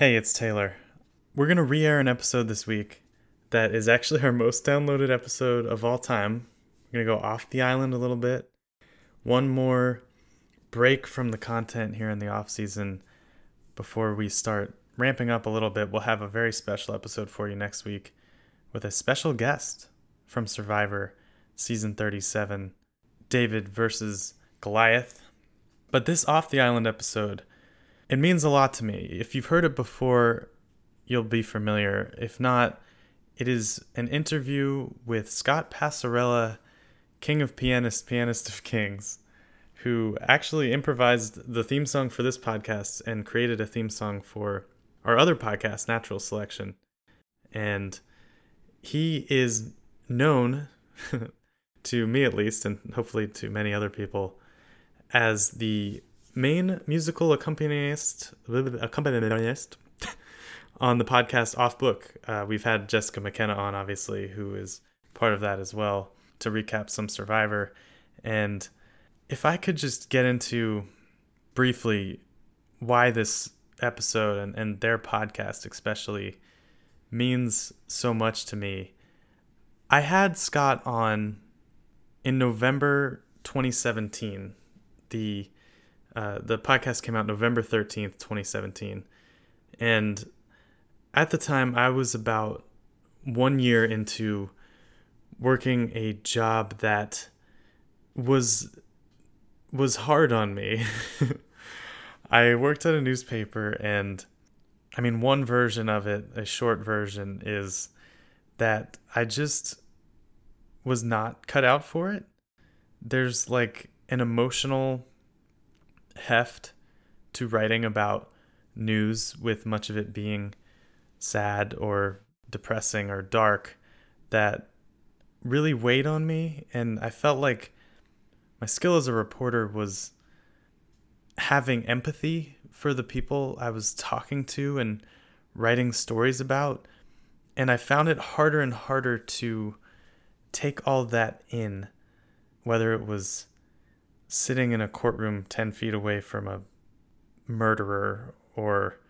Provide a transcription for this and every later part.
Hey, it's Taylor. We're going to re air an episode this week that is actually our most downloaded episode of all time. We're going to go off the island a little bit. One more break from the content here in the off season before we start ramping up a little bit. We'll have a very special episode for you next week with a special guest from Survivor season 37 David versus Goliath. But this off the island episode it means a lot to me. If you've heard it before, you'll be familiar. If not, it is an interview with Scott Passarella, king of pianists, pianist of kings, who actually improvised the theme song for this podcast and created a theme song for our other podcast, Natural Selection. And he is known, to me at least, and hopefully to many other people, as the main musical accompanist accompanist on the podcast Off Book. Uh, we've had Jessica McKenna on, obviously, who is part of that as well, to recap some Survivor. And if I could just get into briefly why this episode and, and their podcast, especially, means so much to me. I had Scott on in November 2017. The uh, the podcast came out November 13th, 2017. And at the time, I was about one year into working a job that was was hard on me. I worked at a newspaper and I mean one version of it, a short version is that I just was not cut out for it. There's like an emotional heft to writing about news, with much of it being sad or depressing or dark, that really weighed on me. And I felt like my skill as a reporter was having empathy for the people I was talking to and writing stories about. And I found it harder and harder to take all that in, whether it was sitting in a courtroom 10 feet away from a murderer or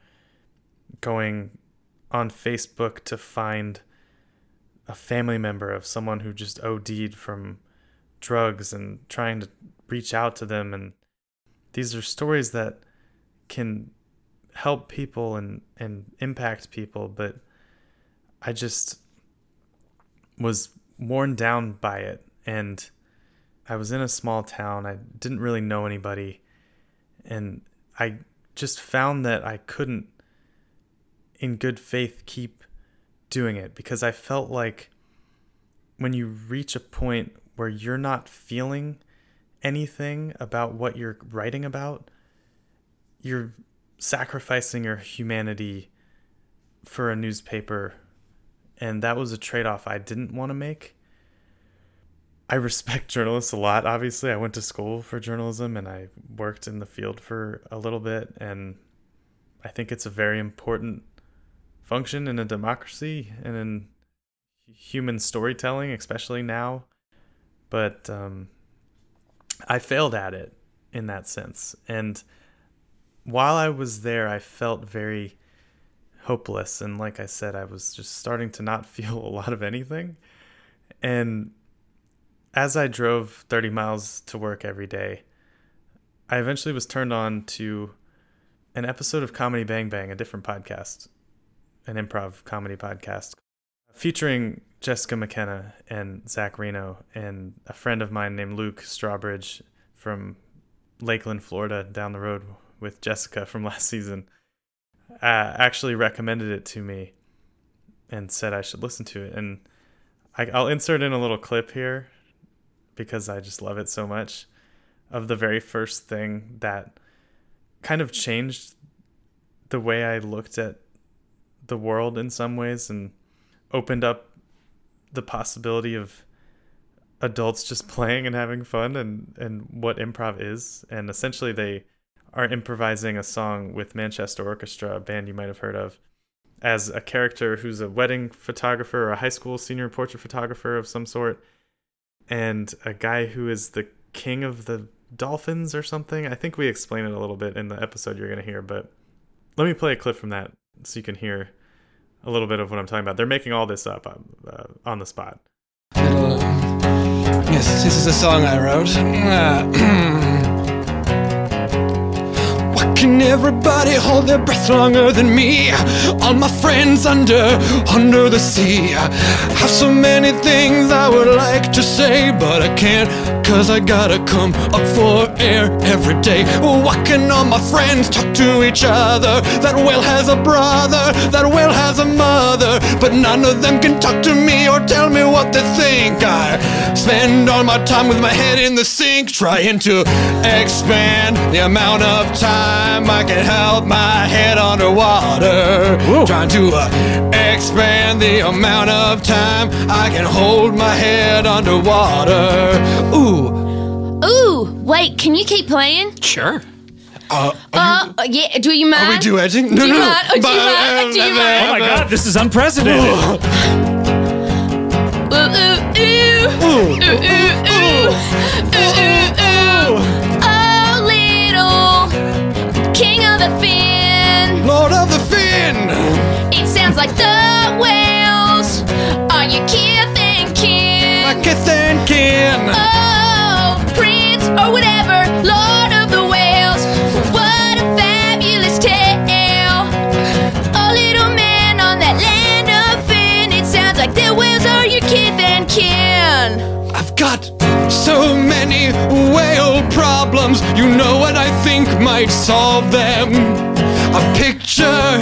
going on Facebook to find a family member of someone who just OD'd from drugs and trying to reach out to them. And these are stories that can help people and, and impact people, but I just was worn down by it. And I was in a small town. I didn't really know anybody. And I just found that I couldn't, in good faith, keep doing it because I felt like when you reach a point where you're not feeling anything about what you're writing about, you're sacrificing your humanity for a newspaper. And that was a trade off I didn't want to make. I respect journalists a lot. Obviously, I went to school for journalism and I worked in the field for a little bit. And I think it's a very important function in a democracy and in human storytelling, especially now. But um, I failed at it in that sense. And while I was there, I felt very hopeless. And like I said, I was just starting to not feel a lot of anything. And as I drove 30 miles to work every day, I eventually was turned on to an episode of Comedy Bang Bang, a different podcast, an improv comedy podcast, featuring Jessica McKenna and Zach Reino and a friend of mine named Luke Strawbridge from Lakeland, Florida, down the road with Jessica from last season, uh, actually recommended it to me and said I should listen to it. And I, I'll insert in a little clip here because I just love it so much of the very first thing that kind of changed the way I looked at the world in some ways and opened up the possibility of adults just playing and having fun and and what improv is. And essentially they are improvising a song with Manchester Orchestra a band you might have heard of as a character who's a wedding photographer or a high school senior portrait photographer of some sort and a guy who is the king of the dolphins or something. I think we explain it a little bit in the episode you're going to hear, but let me play a clip from that so you can hear a little bit of what I'm talking about. They're making all this up uh, on the spot. Yes, this is a song I wrote. Can everybody hold their breath longer than me? All my friends under, under the sea. Have so many things I would like to say, but I can't, cause I gotta come up for air every day. Why can all my friends talk to each other? That whale has a brother, that whale has a mother, but none of them can talk to me or tell me what they think. I spend all my time with my head in the sink, trying to expand the amount of time I can hold my head underwater. Trying to uh, expand the amount of time I can hold my head underwater. Ooh, Ooh, wait, can you keep playing? sure. Uh, Uh, uh, yeah, do you mind? are we duetting? No, do you no, no. mind? Oh, do you But, mind? um, Do you mind? Oh my god, this is unprecedented. Ooh, ooh, ooh. Ooh, ooh, ooh. Ooh, ooh, ooh. Oh, You know what I think might solve them? A picture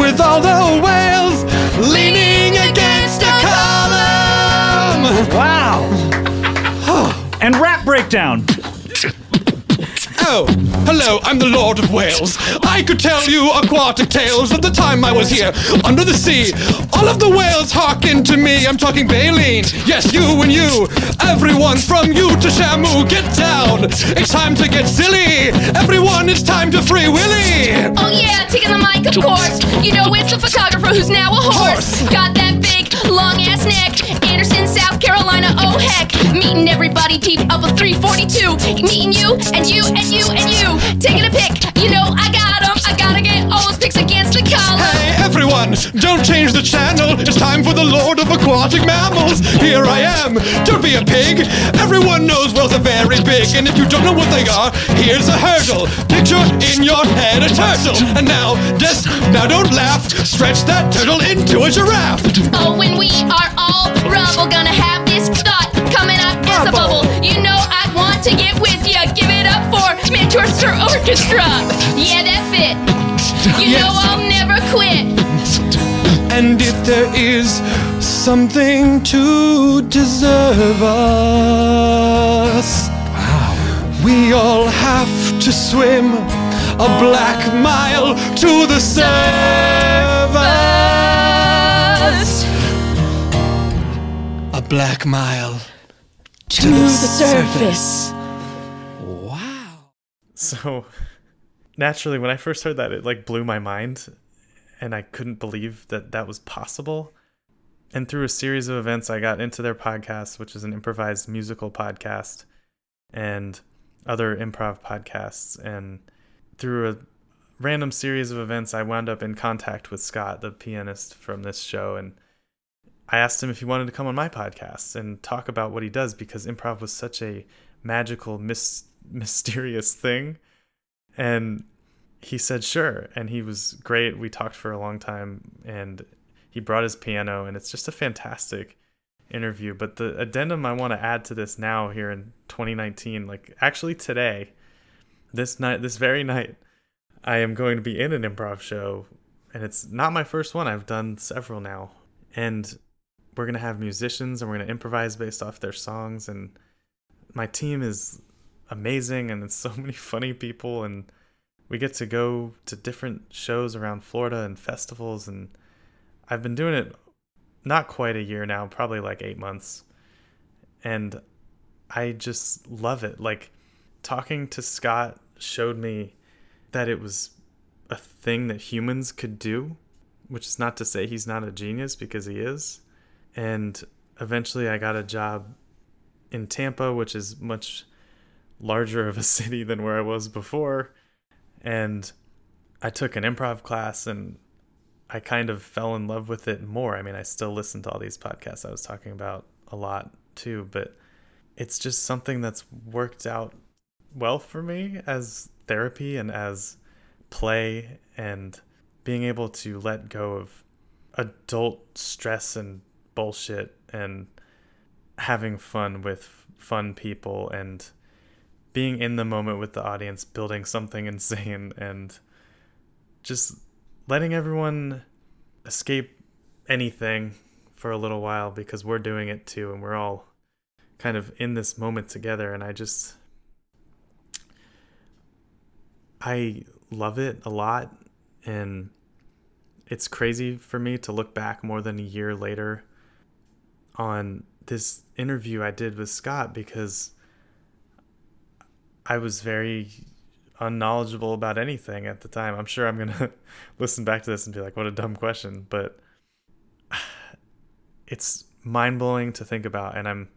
with all the whales leaning against a column. Wow. and rap breakdown. Oh, hello, I'm the Lord of Wales. I could tell you aquatic tales of the time I was here under the sea. All of the whales hearken to me. I'm talking baleen. Yes, you and you. Everyone from you to Shamu, get down. It's time to get silly. Everyone, it's time to free Willy. Oh, yeah, taking the mic, of course. You know it's a photographer who's now a horse. Horse. Got that big, long ass neck. Anderson, South Carolina, oh heck. Meeting everybody deep of a 342. Meeting you and you and you and you. Taking a pic, you know I got 'em. I gotta get all those pics against the column. Hey, everyone, don't change the channel. It's time for the Lord of Aquatic Mammals. Here I am. Don't be a pig. Everyone knows whales are very big. And if you don't know what they are, here's a hurdle. Picture in your head a turtle. And now, just, now don't laugh. Stretch that turtle into a giraffe. Oh, when we are all rubble, gonna have this thought coming up as a bubble. You know I want to get with ya. Give it up for Manchester Orchestra. Yeah, that fit. You Yes. know I'll never quit. And if there is something to deserve us, we all have to swim a black mile to the surface. A black mile to, the, surface. Wow. So naturally, when I first heard that, it like blew my mind, and I couldn't believe that that was possible. And through a series of events, I got into their podcast, which is an improvised musical podcast, and other improv podcasts. And through a random series of events, I wound up in contact with Scott, the pianist from this show, and I asked him if he wanted to come on my podcast and talk about what he does because improv was such a magical, mis- mysterious thing. And he said sure, and he was great. We talked for a long time, and he brought his piano, and it's just a fantastic interview. But the addendum I want to add to this now here in 2019, like actually today, this night, this very night, I am going to be in an improv show, and it's not my first one. I've done several now, and we're gonna have musicians, and we're gonna improvise based off their songs, and my team is amazing, and it's so many funny people, and we get to go to different shows around Florida and festivals, and I've been doing it not quite a year now, probably like eight months, and I just love it. Like talking to Scott showed me that it was a thing that humans could do, which is not to say he's not a genius because he is. And eventually I got a job in Tampa, which is much larger of a city than where I was before. And I took an improv class and I kind of fell in love with it more. I mean, I still listen to all these podcasts I was talking about a lot too, but it's just something that's worked out well for me as therapy and as play and being able to let go of adult stress and bullshit and having fun with fun people and being in the moment with the audience, building something insane and just letting everyone escape anything for a little while because we're doing it too and we're all kind of in this moment together and I just I love it a lot and it's crazy for me to look back more than a year later on this interview I did with Scott because I was very unknowledgeable about anything at the time. I'm sure I'm going to listen back to this and be like, what a dumb question. But it's mind blowing to think about. And I'm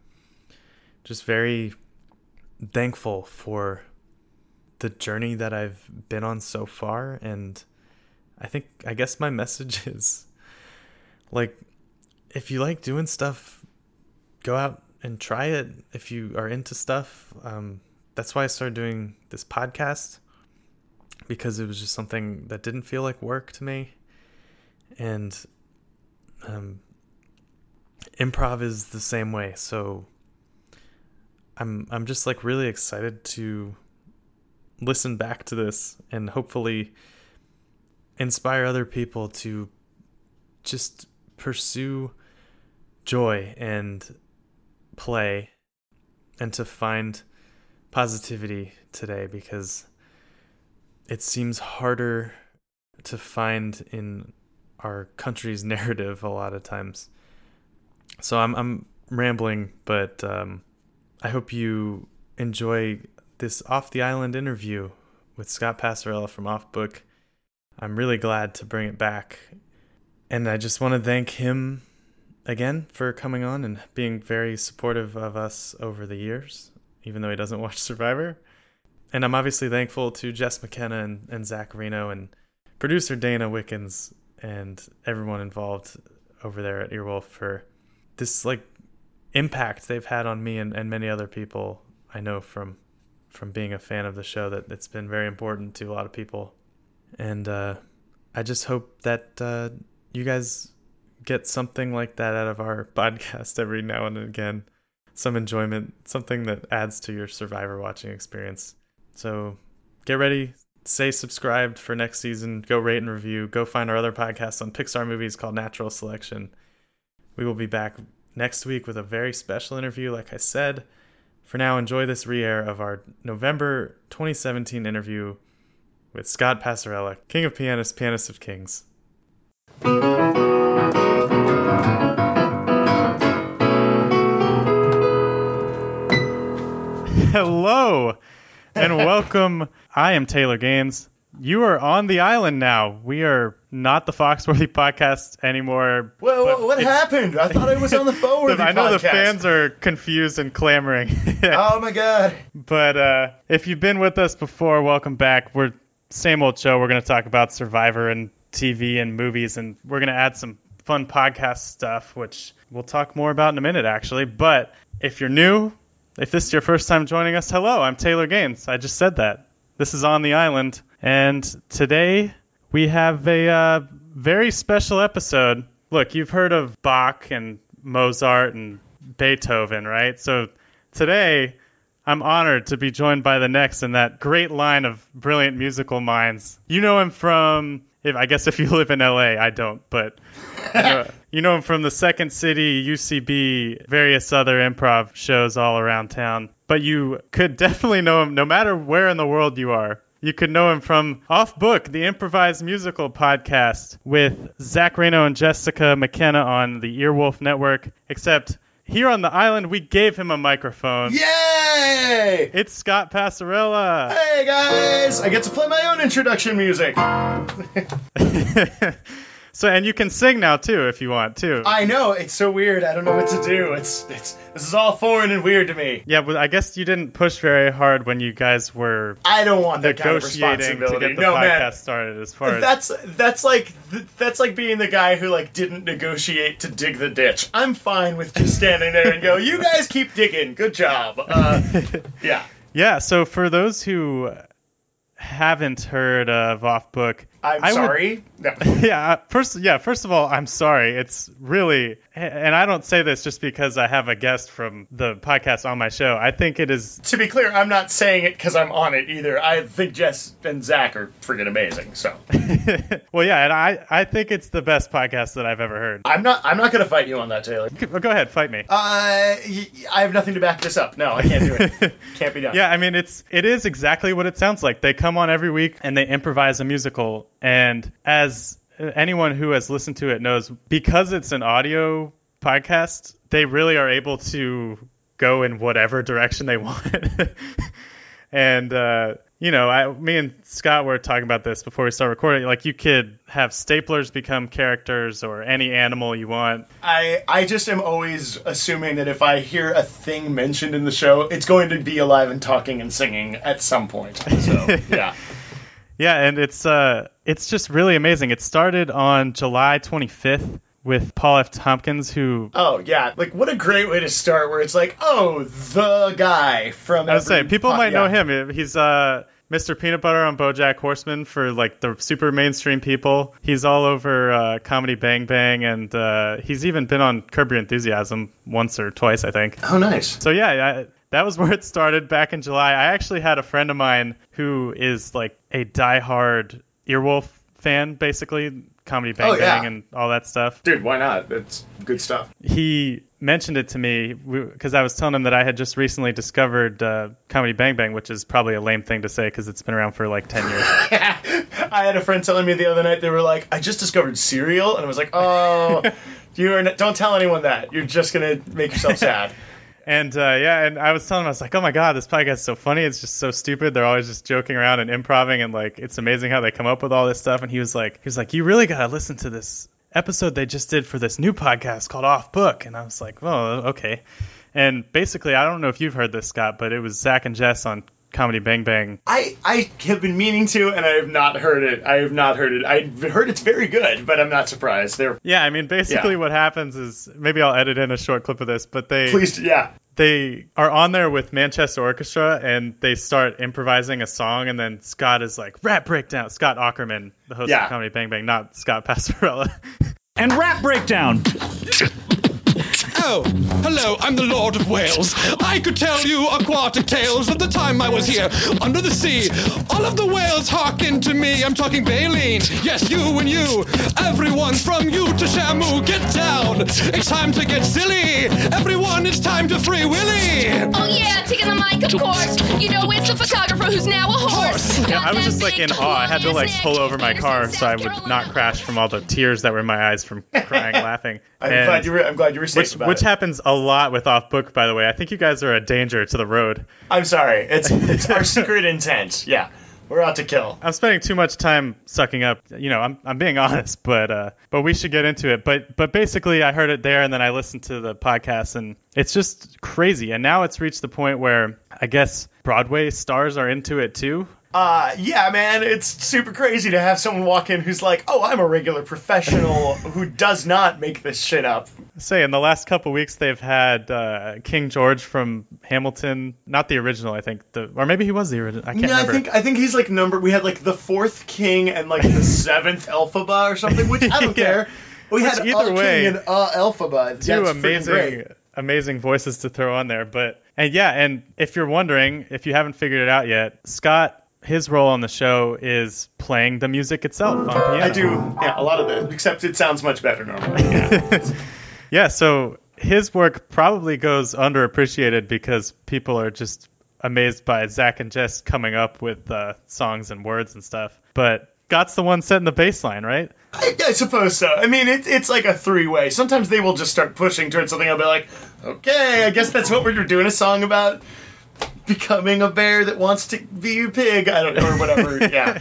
just very thankful for the journey that I've been on so far. And I think, I guess my message is like, if you like doing stuff, go out and try it. If you are into stuff, um, that's why I started doing this podcast because it was just something that didn't feel like work to me. And um, improv is the same way. So I'm I'm just like really excited to listen back to this and hopefully inspire other people to just pursue joy and play and to find positivity today because it seems harder to find in our country's narrative a lot of times. So I'm I'm rambling, but um, I hope you enjoy this off the island interview with Scott Passarella from Off Book. I'm really glad to bring it back, and I just want to thank him again for coming on and being very supportive of us over the years even though he doesn't watch Survivor. And I'm obviously thankful to Jess McKenna and, and Zach Reino and producer Dana Wickens and everyone involved over there at Earwolf for this like impact they've had on me and, and many other people I know from from being a fan of the show that it's been very important to a lot of people. And uh, I just hope that uh, you guys get something like that out of our podcast every now and again some enjoyment, something that adds to your survivor watching experience. So get ready, stay subscribed for next season, go rate and review, go find our other podcast on Pixar movies called Natural Selection. We will be back next week with a very special interview, like I said. For now, enjoy this re air of our November 2017 interview with Scott Passarella, King of Pianists, Pianist of Kings. Hello and welcome. I am Taylor Gaines. You are on the island now. We are not the Foxworthy podcast anymore. Well, what, happened? I thought I was on the phone with I know the fans are confused and clamoring. Oh my god. But uh, if you've been with us before, welcome back. We're same old show. We're going to talk about Survivor and TV and movies, and we're going to add some fun podcast stuff, which we'll talk more about in a minute, actually. But if you're new, if this is your first time joining us, hello, I'm Taylor Gaines. I just said that. This is On the Island, and today we have a uh, very special episode. Look, you've heard of Bach and Mozart and Beethoven, right? So today I'm honored to be joined by the next in that great line of brilliant musical minds. You know him from, if I guess if you live in LA, I don't, but you know, you know him from the Second City, UCB, various other improv shows all around town. But you could definitely know him no matter where in the world you are. You could know him from Off Book, the improvised musical podcast with Zach Reino and Jessica McKenna on the Earwolf Network. Except here on the island, we gave him a microphone. Yay! It's Scott Passarella. Hey guys! I get to play my own introduction music. So and you can sing now too if you want too. I know it's so weird. I don't know what to do. It's it's this is all foreign and weird to me. yeah, but I guess you didn't push very hard when you guys were I don't want that kind of negotiating to responsibility. get the no podcast man. started. As far as That's that's like that's like being the guy who like didn't negotiate to dig the ditch. I'm fine with just standing there and go, "You guys keep digging. Good job." Uh, yeah. yeah. So for those who haven't heard of Off Book, I'm I would- sorry. No. yeah first yeah first of all i'm sorry it's really and i don't say this just because i have a guest from the podcast on my show i think it is to be clear, I'm not saying it because I'm on it either. I think Jess and Zach are freaking amazing. So well yeah and i i think it's the best podcast that i've ever heard I'm not I'm not gonna fight you on that, Taylor. Go ahead fight me Uh, I have nothing to back this up. No, I can't do it. can't be done. yeah i mean it's it is exactly what it sounds like they come on every week and they improvise a musical and as anyone who has listened to it knows because it's an audio podcast they really are able to go in whatever direction they want and uh you know, I, me and Scott were talking about this before we start recording. Like, you could have staplers become characters or any animal you want. I I just am always assuming that if I hear a thing mentioned in the show, it's going to be alive and talking and singing at some point. So yeah. Yeah, and it's uh, it's just really amazing. It started on July 25th with Paul F. Tompkins, who Oh yeah, like what a great way to start. Where it's like, oh, the guy from. I was saying people might yeah. know him. He's uh, Mr. Peanut Butter on BoJack Horseman for like the super mainstream people. He's all over uh, Comedy Bang Bang, and uh, he's even been on Curb Your Enthusiasm once or twice, I think. Oh nice. So yeah, I, that was where it started back in July. I actually had a friend of mine who is like a diehard Earwolf fan, basically Comedy Bang Oh, yeah. Bang and all that stuff. Dude, why not? It's good stuff. He mentioned it to me because I was telling him that I had just recently discovered uh, Comedy Bang Bang, which is probably a lame thing to say because it's been around for like ten years. I had a friend telling me the other night they were like, I just discovered cereal, and I was like, oh, you are. Don't tell anyone that. You're just gonna make yourself sad. And uh, yeah, and I was telling him, I was like, oh my god, this podcast is so funny. It's just so stupid. They're always just joking around and improving, and like, it's amazing how they come up with all this stuff. And he was like, he was like, you really gotta listen to this episode they just did for this new podcast called Off Book. And I was like, oh, okay. And basically, I don't know if you've heard this, Scott, but it was Zach and Jess on Comedy Bang Bang. I I have been meaning to, and I have not heard it. I have not heard it. I've heard it's very good, but I'm not surprised. They're Yeah, I mean, basically, Yeah. what happens is maybe I'll edit in a short clip of this, but they pleased. Yeah. they are on there with Manchester Orchestra and they start improvising a song and then Scott is like rap breakdown. Scott Aukerman, the host Yeah. of Comedy Bang Bang, not Scott Passarella. And rap breakdown. Oh, hello, I'm the Lord of Wales. I could tell you aquatic tales of the time I was here under the sea. All of the whales hearken to me. I'm talking baleen. Yes, you and you. Everyone from you to Shamu, get down. It's time to get silly. Everyone, it's time to free Willy. Oh yeah, taking the mic, of course. You know it's a photographer who's now a horse. yeah, I was just like in awe. I had to like pull over my car so I would not crash from all the tears that were in my eyes from crying, laughing. I'm And- glad you were. I'm glad you were safe which about which it. happens a lot with off book, by the way. I think you guys are a danger to the road. I'm sorry. It's it's our secret intent. Yeah, we're out to kill. I'm spending too much time sucking up. You know, I'm I'm being honest, but uh, but we should get into it. But but basically, I heard it there, and then I listened to the podcast, and it's just crazy. And now it's reached the point where I guess Broadway stars are into it too. Uh, yeah, man, it's super crazy to have someone walk in who's like, "Oh, I'm a regular professional who does not make this shit up." Say in the last couple weeks, they've had uh, King George from Hamilton, not the original, I think, the or maybe he was the original. I can't Yeah, I think I think he's like number. We had like the fourth king and like the seventh Elphaba or something. Which I don't Yeah. care. We Which had either a way, king and a Elphaba. two That's amazing amazing voices to throw on there but and yeah and if you're wondering if you haven't figured it out yet scott his role on the show is playing the music itself on piano I do, yeah, a lot of it. Except it sounds much better normally. Yeah. yeah so his work probably goes underappreciated because people are just amazed by zach and jess coming up with uh, songs and words and stuff but scott's the one setting the bass line right I, I suppose so. I mean, it, it's like a three-way. Sometimes they will just start pushing towards something. I'll be like, okay, I guess that's what we're doing a song about becoming a bear that wants to be a pig. I don't know, or whatever. Yeah.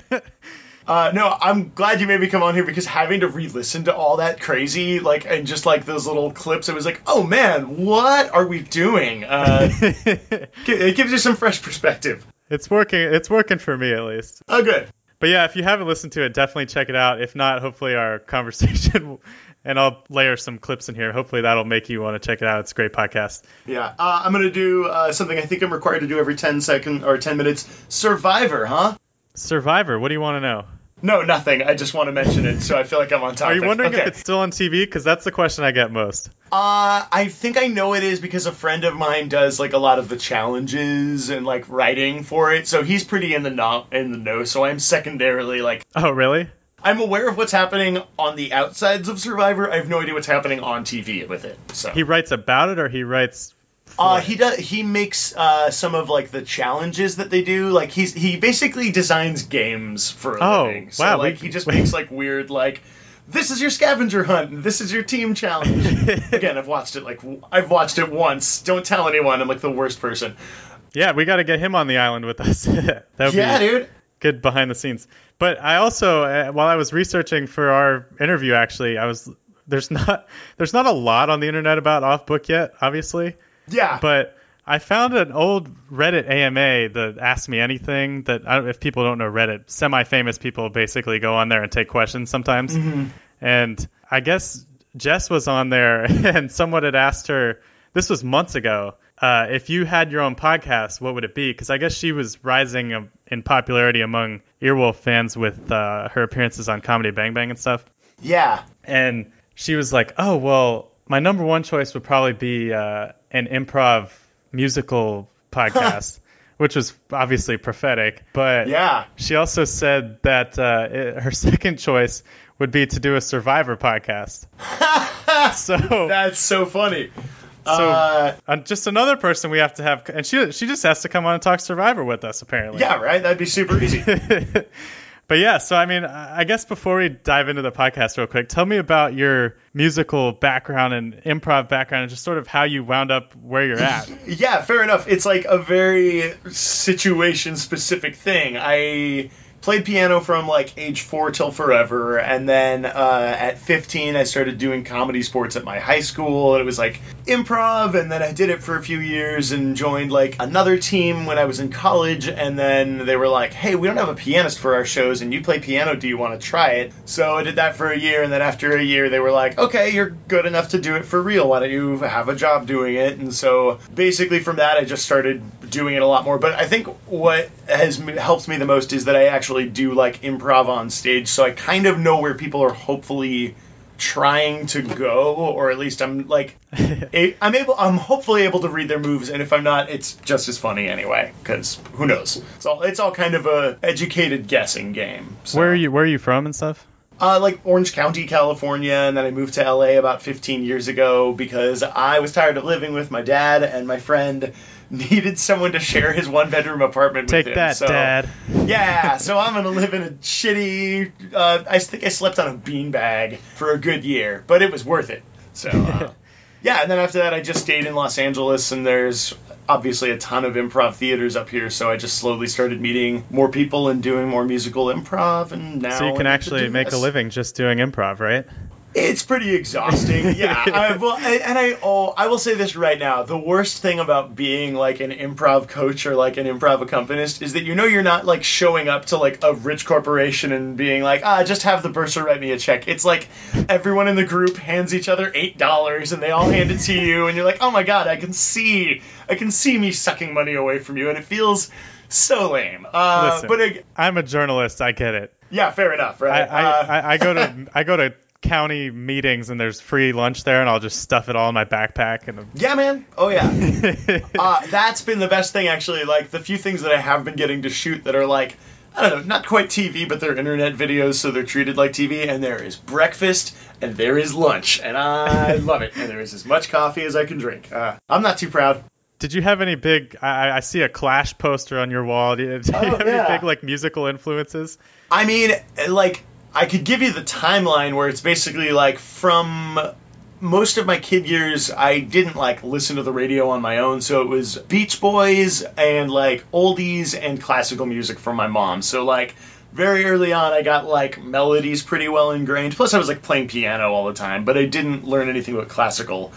Uh, no, I'm glad you made me come on here because having to re-listen to all that crazy, like, and just like those little clips, it was like, oh man, what are we doing? Uh, it gives you some fresh perspective. it's working. It's working for me at least. Oh, good. But yeah, if you haven't listened to it, definitely check it out. If not, hopefully our conversation, and I'll layer some clips in here. Hopefully that'll make you want to check it out. It's a great podcast. Yeah, uh, I'm gonna do uh, something I think I'm required to do every 10 second or 10 minutes. Survivor, huh? Survivor. What do you want to know? No, nothing. I just want to mention it, so I feel like I'm on top. Are you wondering okay. if it's still on TV? Because that's the question I get most. Uh, I think I know it is because a friend of mine does like a lot of the challenges and like writing for it, so he's pretty in the know. In the know, so I'm secondarily like Oh, really? I'm aware of what's happening on the outsides of Survivor. I have no idea what's happening on TV with it. So He writes about it, or he writes. Uh, he does. He makes uh, some of like the challenges that they do. Like he's he basically designs games for a Oh, living. So wow, like we- he just we- makes like weird like this is your scavenger hunt. and This is your team challenge. Again, I've watched it like I've watched it once. Don't tell anyone. I'm like the worst person. Yeah, we got to get him on the island with us. that would Yeah, be dude. Good behind the scenes. But I also, uh, while I was researching for our interview, actually, I was there's not there's not a lot on the internet about Off Book yet, obviously. Yeah. But I found an old Reddit AMA, the Ask Me Anything. That I don't, if people don't know Reddit, semi-famous people basically go on there and take questions sometimes. And I guess Jess was on there, and someone had asked her. This was months ago. Uh, if you had your own podcast, what would it be? Because I guess she was rising in popularity among Earwolf fans with uh, her appearances on Comedy Bang Bang and stuff yeah. and she was like, "Oh well, my number one choice would probably be uh, an improv musical podcast," which was obviously prophetic. But Yeah. she also said that uh, it, her second choice would be to do a Survivor podcast. so, That's so funny. So uh, uh, just another person we have to have, and she she just has to come on and talk Survivor with us apparently. yeah, right. That'd be super easy. but yeah, so I mean, I I guess before we dive into the podcast real quick, tell me about your musical background and improv background and just sort of how you wound up where you're at. Yeah, fair enough. It's like a very situation specific thing. I played piano from like age four till forever, and then uh, at 15 I started doing comedy sports at my high school, and it was like improv, and then I did it for a few years and joined like another team when I was in college, and then they were like, "Hey, we don't have a pianist for our shows, and you play piano. Do you want to try it?" So I did that for a year, and then after a year, they were like, "Okay, you're good enough to do it for real. Why don't you have a job doing it?" And so basically from that, I just started doing it a lot more. But I think what has helped me the most is that I actually do like improv on stage, so I kind of know where people are hopefully trying to go, or at least I'm like, a- I'm able, I'm hopefully able to read their moves, and if I'm not, it's just as funny anyway, because who knows? It's all, it's all kind of a educated guessing game. So. Where are you? Where are you from and stuff? Uh, like Orange County, California, and then I moved to LA about 15 years ago because I was tired of living with my dad, and my friend needed someone to share his one bedroom apartment with Take him. that, so, Dad. Yeah, so I'm gonna live in a shitty. Uh, I think I slept on a beanbag for a good year, but it was worth it. So. Uh, yeah, and then after that, I just stayed in Los Angeles, and there's obviously a ton of improv theaters up here, so I just slowly started meeting more people and doing more musical improv, and now So you can actually make a living just doing improv, right? It's pretty exhausting. Yeah, I, well, I- and I oh, I will say this right now: the worst thing about being like an improv coach or like an improv accompanist is that you know you're not like showing up to like a rich corporation and being like, ah, just have the bursar write me a check. It's like everyone in the group hands each other eight dollars and they all hand it to you, and you're like, oh my god, I can see, I can see me sucking money away from you, and it feels so lame. Uh, Listen, but it, I'm a journalist. I get it. yeah, fair enough, I, right? I, Uh, I, I go to I go to county meetings and there's free lunch there, and I'll just stuff it all in my backpack and. yeah, man. Oh yeah. uh, that's been the best thing actually. Like the few things that I have been getting to shoot that are like I don't know, not quite TV, but they're internet videos, so they're treated like TV. And there is breakfast and there is lunch, and I love it. And there is as much coffee as I can drink. Uh, I'm not too proud. Did you have any big? I, I see a Clash poster on your wall. Do you, do you Oh, have yeah. any big like musical influences? I mean, like, I could give you the timeline where it's basically like from most of my kid years, I didn't like listen to the radio on my own, so it was Beach Boys and like oldies and classical music from my mom. So like very early on, I got like melodies pretty well ingrained. Plus, I was like playing piano all the time, but I didn't learn anything about classical.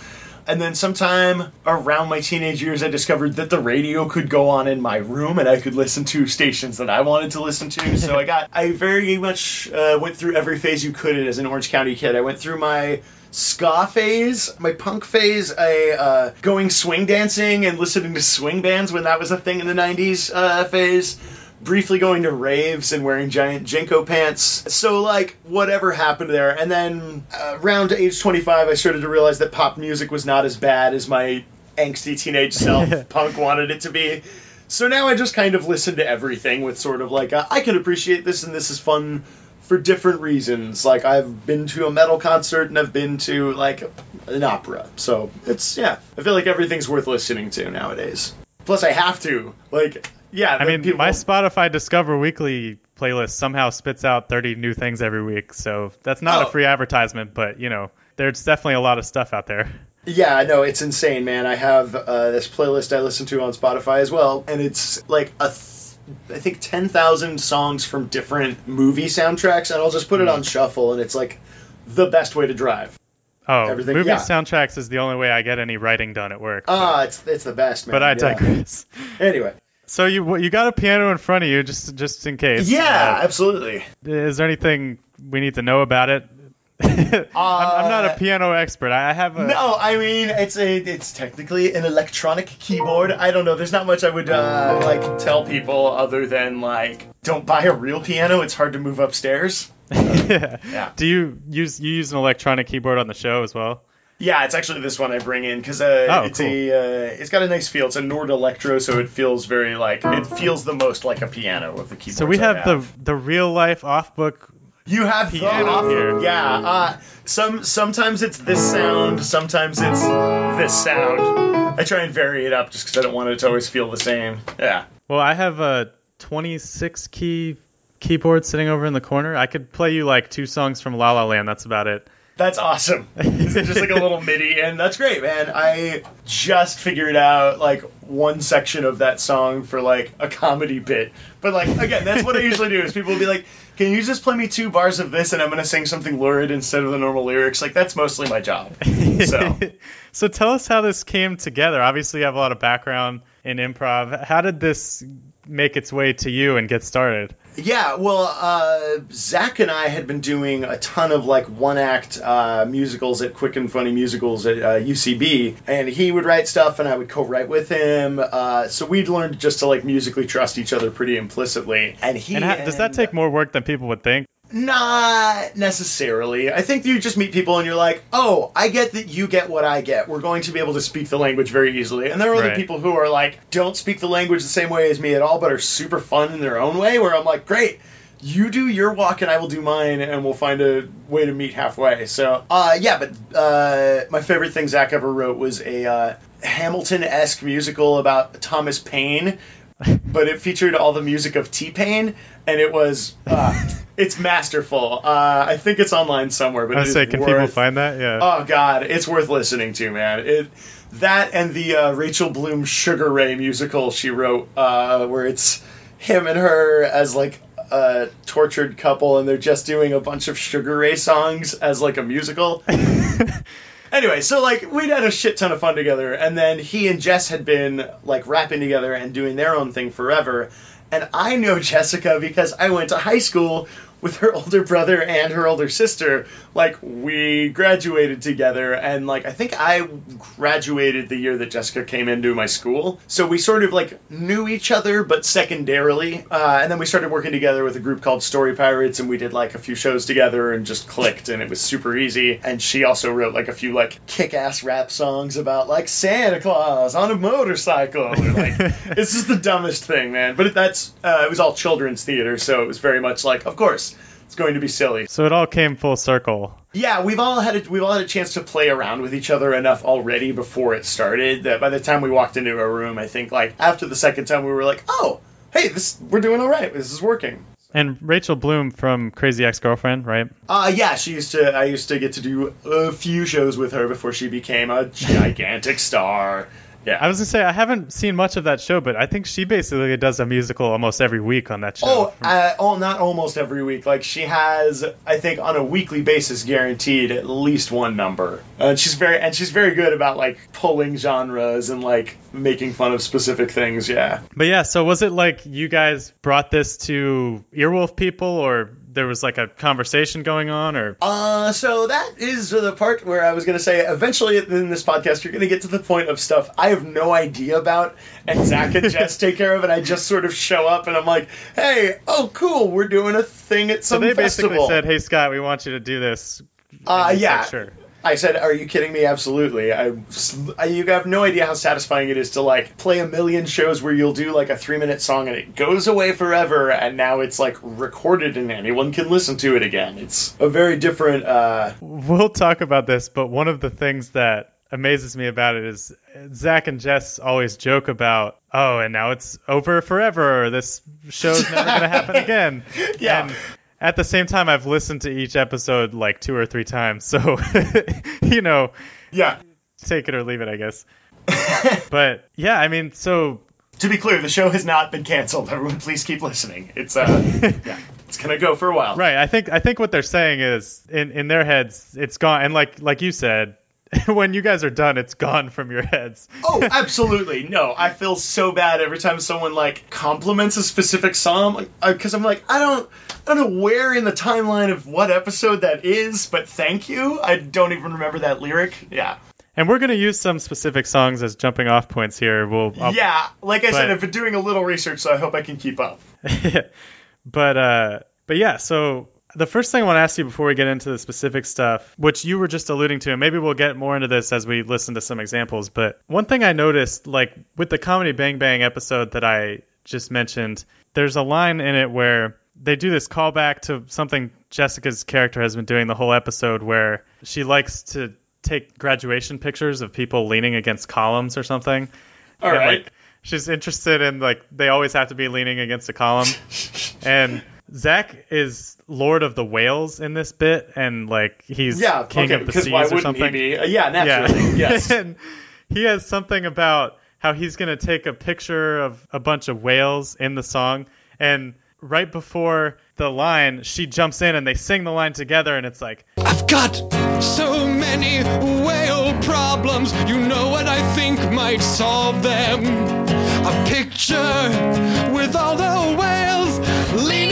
And then sometime around my teenage years, I discovered that the radio could go on in my room and I could listen to stations that I wanted to listen to. So I got, I very much uh, went through every phase you could as an Orange County kid. I went through my ska phase, my punk phase, a uh, going swing dancing and listening to swing bands when that was a thing in the 90s uh, phase briefly going to raves and wearing giant JNCO pants. So, like, whatever happened there. And then uh, around age 25, I started to realize that pop music was not as bad as my angsty teenage self punk wanted it to be. So now I just kind of listen to everything with sort of like, a, I can appreciate this and this is fun for different reasons. Like, I've been to a metal concert and I've been to, like, an opera. So it's, yeah, I feel like everything's worth listening to nowadays. Plus, I have to. Like, yeah, I mean, people- my Spotify Discover Weekly playlist somehow spits out 30 new things every week, so that's not Oh. a free advertisement, but you know, there's definitely a lot of stuff out there. Yeah, I know it's insane, man. I have uh, this playlist I listen to on Spotify as well, and it's like a, th- I think ten thousand songs from different movie soundtracks, and I'll just put it on shuffle, and it's like the best way to drive. Oh, Everything- movie yeah. soundtracks is the only way I get any writing done at work. Ah, it's it's the best, man. but I yeah. digress. Anyway, So you you got a piano in front of you just just in case. yeah, Uh, absolutely. is there anything we need to know about it? I'm, I'm not a Uh, piano expert. I have a No, I mean it's a it's technically an electronic keyboard. I don't know. There's not much I would uh, like tell people other than like don't buy a real piano. It's hard to move upstairs. Yeah. Do you use you use an electronic keyboard on the show as well? Yeah, it's actually this one I bring in because uh, Oh, it's cool. a uh, it's got a nice feel. It's a Nord Electro, so it feels very like it feels the most like a piano of the keyboards. So we I have the the real life off book. you have piano off- here. Yeah, uh, some sometimes it's this sound, sometimes it's this sound. I try and vary it up just because I don't want it to always feel the same. Yeah. Well, I have a 26 key keyboard sitting over in the corner. I could play you like two songs from La La Land. That's about it. That's awesome. It's just like a little MIDI, and that's great, man. I just figured out like one section of that song for like a comedy bit. But like again, that's what I usually do. Is people will be like, "Can you just play me two bars of this, and I'm gonna sing something lurid instead of the normal lyrics?" Like that's mostly my job. So so tell us how this came together. Obviously, you have a lot of background in improv. How did this make its way to you and get started? Yeah, well, uh, Zach and I had been doing a ton of like one act uh, musicals at Quick and Funny Musicals at uh, UCB, and he would write stuff and I would co write with him. Uh, so we'd learned just to like musically trust each other pretty implicitly. And he. And how, does that take more work than people would think? Not necessarily. I think you just meet people and you're like, oh, I get that you get what I get. We're going to be able to speak the language very easily. And there are other Right. people who are like, don't speak the language the same way as me at all, but are super fun in their own way, where I'm like, great. You do your walk and I will do mine, and we'll find a way to meet halfway. So, uh, yeah, but uh, my favorite thing Zach ever wrote was a uh, Hamilton esque musical about Thomas Paine, but it featured all the music of T Pain, and it was uh, it's masterful. Uh, I think it's online somewhere, but I it was is say, can worth, people find that? Yeah. Oh God, it's worth listening to, man. It that and the uh, Rachel Bloom Sugar Ray musical she wrote, uh, where it's him and her as like a tortured couple, and they're just doing a bunch of Sugar Ray songs as like a musical. Anyway, so like we'd had a shit ton of fun together, and then he and Jess had been like rapping together and doing their own thing forever. And I know Jessica because I went to high school with her older brother and her older sister. Like we graduated together, and like I think I graduated the year that Jessica came into my school. So we sort of like knew each other, but secondarily. Uh, and then we started working together with a group called Story Pirates, and we did like a few shows together and just clicked, and it was super easy. And she also wrote like a few like kick-ass rap songs about like Santa Claus on a motorcycle. Or, like it's just the dumbest thing, man. But that's uh, it was all children's theater, so it was very much like, of course, it's going to be silly. So it all came full circle. Yeah, we've all had a, we've all had a chance to play around with each other enough already before it started that by the time we walked into a room, I think like after the second time we were like, oh, hey, this we're doing all right. This is working. And Rachel Bloom from Crazy Ex-Girlfriend, right? Uh yeah, she used to I used to get to do a few shows with her before she became a gigantic star. Yeah. I was gonna say I haven't seen much of that show, but I think she basically does a musical almost every week on that show. Oh, uh, oh, not almost every week. Like she has, I think, on a weekly basis, guaranteed at least one number. Uh, she's very and she's very good about like pulling genres and like making fun of specific things. Yeah. But yeah, so was it like you guys brought this to Earwolf people, or there was like a conversation going on, or Uh, so that is the part where I was going to say eventually in this podcast you're going to get to the point of stuff I have no idea about and Zach and Jess take care of and I just sort of show up and I'm like, hey, oh cool, we're doing a thing at so some they basically said, "Hey Scott, we want you to do this." uh, And you said, yeah. sure. I said, "Are you kidding me? Absolutely." I, I- you have no idea how satisfying it is to like play a million shows where you'll do like a three minute song and it goes away forever, and now it's like recorded and anyone can listen to it again. It's a very different. uh We'll talk about this, but one of the things that amazes me about it is Zach and Jess always joke about, oh, and now it's over forever, this show's never going to happen again. Yeah. And at the same time, I've listened to each episode like two or three times, so, you know, Yeah. take it or leave it, I guess. but yeah, I mean, so To be clear, the show has not been canceled. Everyone, please keep listening. It's uh, yeah, it's gonna go for a while. Right. I think I think what they're saying is in in their heads it's gone and like like you said when you guys are done it's gone from your heads. Oh, absolutely. No, I feel so bad every time someone like compliments a specific song because I'm like, I don't, I don't know where in the timeline of what episode that is, but thank you. I don't even remember that lyric. Yeah, And we're going to use some specific songs as jumping off points here. We'll I'll- yeah. Like I said, I've been doing a little research, so I hope I can keep up. but uh but yeah, so the first thing I want to ask you before we get into the specific stuff, which you were just alluding to, and maybe we'll get more into this as we listen to some examples, but one thing I noticed, like with the Comedy Bang Bang episode that I just mentioned, there's a line in it where they do this callback to something Jessica's character has been doing the whole episode where she likes to take graduation pictures of people leaning against columns or something. All And, right. like, she's interested in like they always have to be leaning against a column. and Zach is Lord of the Whales in this bit, and like he's yeah, King okay. of the Because Seas why or something. he be? Uh, yeah, naturally. Yeah. Yes. and he has something about how he's gonna take a picture of a bunch of whales in the song, and right before the line, she jumps in and they sing the line together, and it's like, I've got so many whale problems. You know what I think might solve them? A picture with all the whales leaning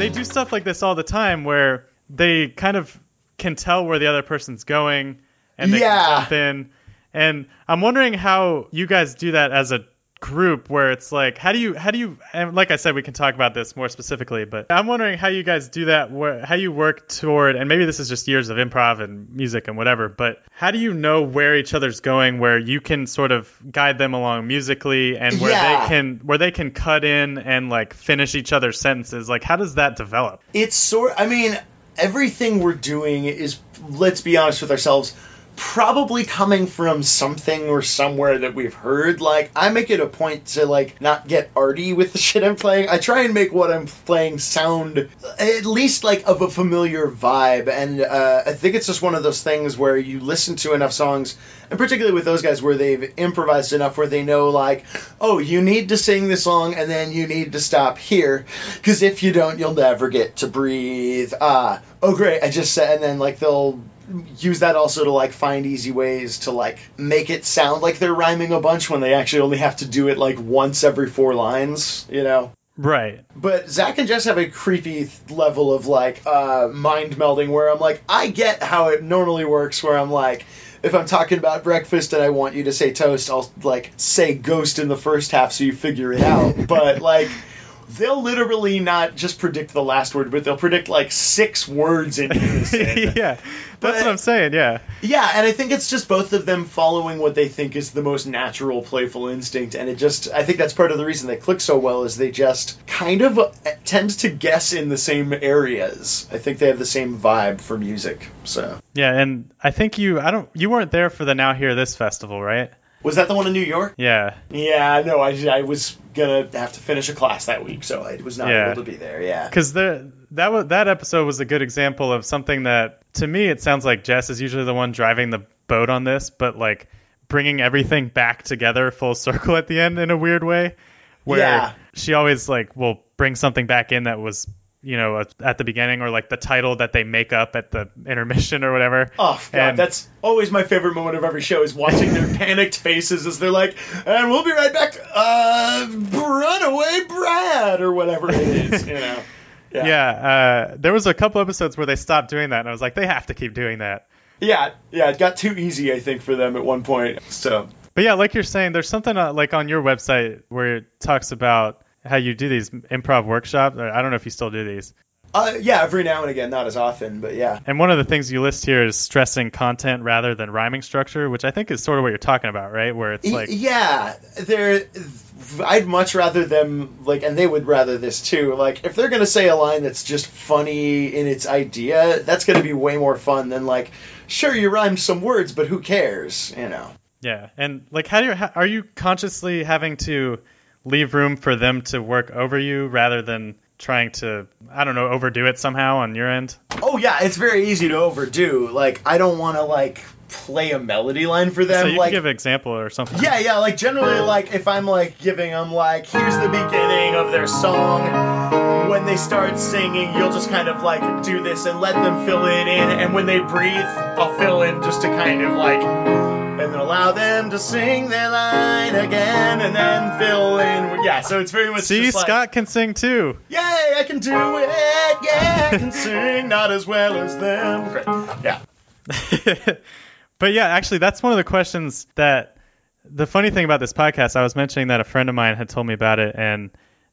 they do stuff like this all the time where they kind of can tell where the other person's going and they Yeah. can jump in. And I'm wondering how you guys do that as a group where it's like how do you how do you and like I said we can talk about this more specifically but I'm wondering how you guys do that where how you work toward and maybe this is just years of improv and music and whatever but how do you know where each other's going where you can sort of guide them along musically and where Yeah. they can where they can cut in and like finish each other's sentences like how does that develop it's sort i mean everything we're doing is let's be honest with ourselves probably coming from something or somewhere that we've heard. Like i make it a point to like not get arty with the shit i'm playing. I try and make what i'm playing sound at least like of a familiar vibe. And uh, i think it's just one of those things where you listen to enough songs and particularly with those guys where they've improvised enough where they know like oh you need to sing the song and then you need to stop here. Because if you don't you'll never get to breathe. Ah oh great i just said and then like they'll use that also to like find easy ways to like make it sound like they're rhyming a bunch when they actually only have to do it like once every four lines you know right but Zach and Jess have a creepy th- level of like uh, mind melding where I'm like, I get how it normally works. Where I'm like, if I'm talking about breakfast and I want you to say toast, I'll like say ghost in the first half so you figure it out. but like, they'll literally not just predict the last word, but they'll predict like six words in unison. yeah that's But- what i'm saying yeah Yeah, and I think it's just both of them following what they think is the most natural, playful instinct, and it just I think that's part of the reason they click so well is they just kind of uh, tend to guess in the same areas. I think they have the same vibe for music. So yeah and i think you i don't you weren't there for the now hear this festival right was that the one in New York? yeah Yeah, no, I, I was gonna have to finish a class that week, so I was not Yeah. able to be there. Yeah. because there that was that episode was a good example of something that to me it sounds like Jess is usually the one driving the boat on this, but like bringing everything back together full circle at the end in a weird way, where Yeah. she always like will bring something back in that was you know at- at the beginning or like the title that they make up at the intermission or whatever. Oh god, And- that's always my favorite moment of every show is watching their panicked faces as they're like, "And we'll be right back." Uh, runaway Brad or whatever it is, you know. Yeah. yeah, uh, there was a couple episodes where they stopped doing that, and I was like, they have to keep doing that. yeah, yeah. It got too easy, I think, for them at one point. So But yeah, like you're saying, there's something uh, like on your website where it talks about how you do these improv workshops. I don't know if you still do these. Uh, yeah, every now and again, not as often, but yeah. And one of the things you list here is stressing content rather than rhyming structure, which I think is sort of what you're talking about, right? Where it's like, yeah, they're. I'd much rather them like, and they would rather this too. Like, if they're gonna say a line that's just funny in its idea, that's gonna be way more fun than like, sure you rhymed some words, but who cares, you know? yeah. And like, how do you, how, are you consciously having to leave room for them to work over you rather than trying to, I don't know, overdo it somehow on your end? Oh yeah, it's very easy to overdo. Like, I don't want to like play a melody line for them. so you like, can give an example or something. Yeah, yeah, like generally, um, like if I'm like giving them like here's the beginning of their song. When they start singing, you'll just kind of like do this and let them fill it in, and when they breathe, I'll fill in just to kind of like, and allow them to sing their line again, and then fill in. Yeah, so it's very much See, just like, Scott can sing too. Yay, I can do it. Yeah, I can sing, not as well as them. Great. Yeah. but yeah, actually, that's one of the questions that the funny thing about this podcast, I was mentioning that a friend of mine had told me about it, and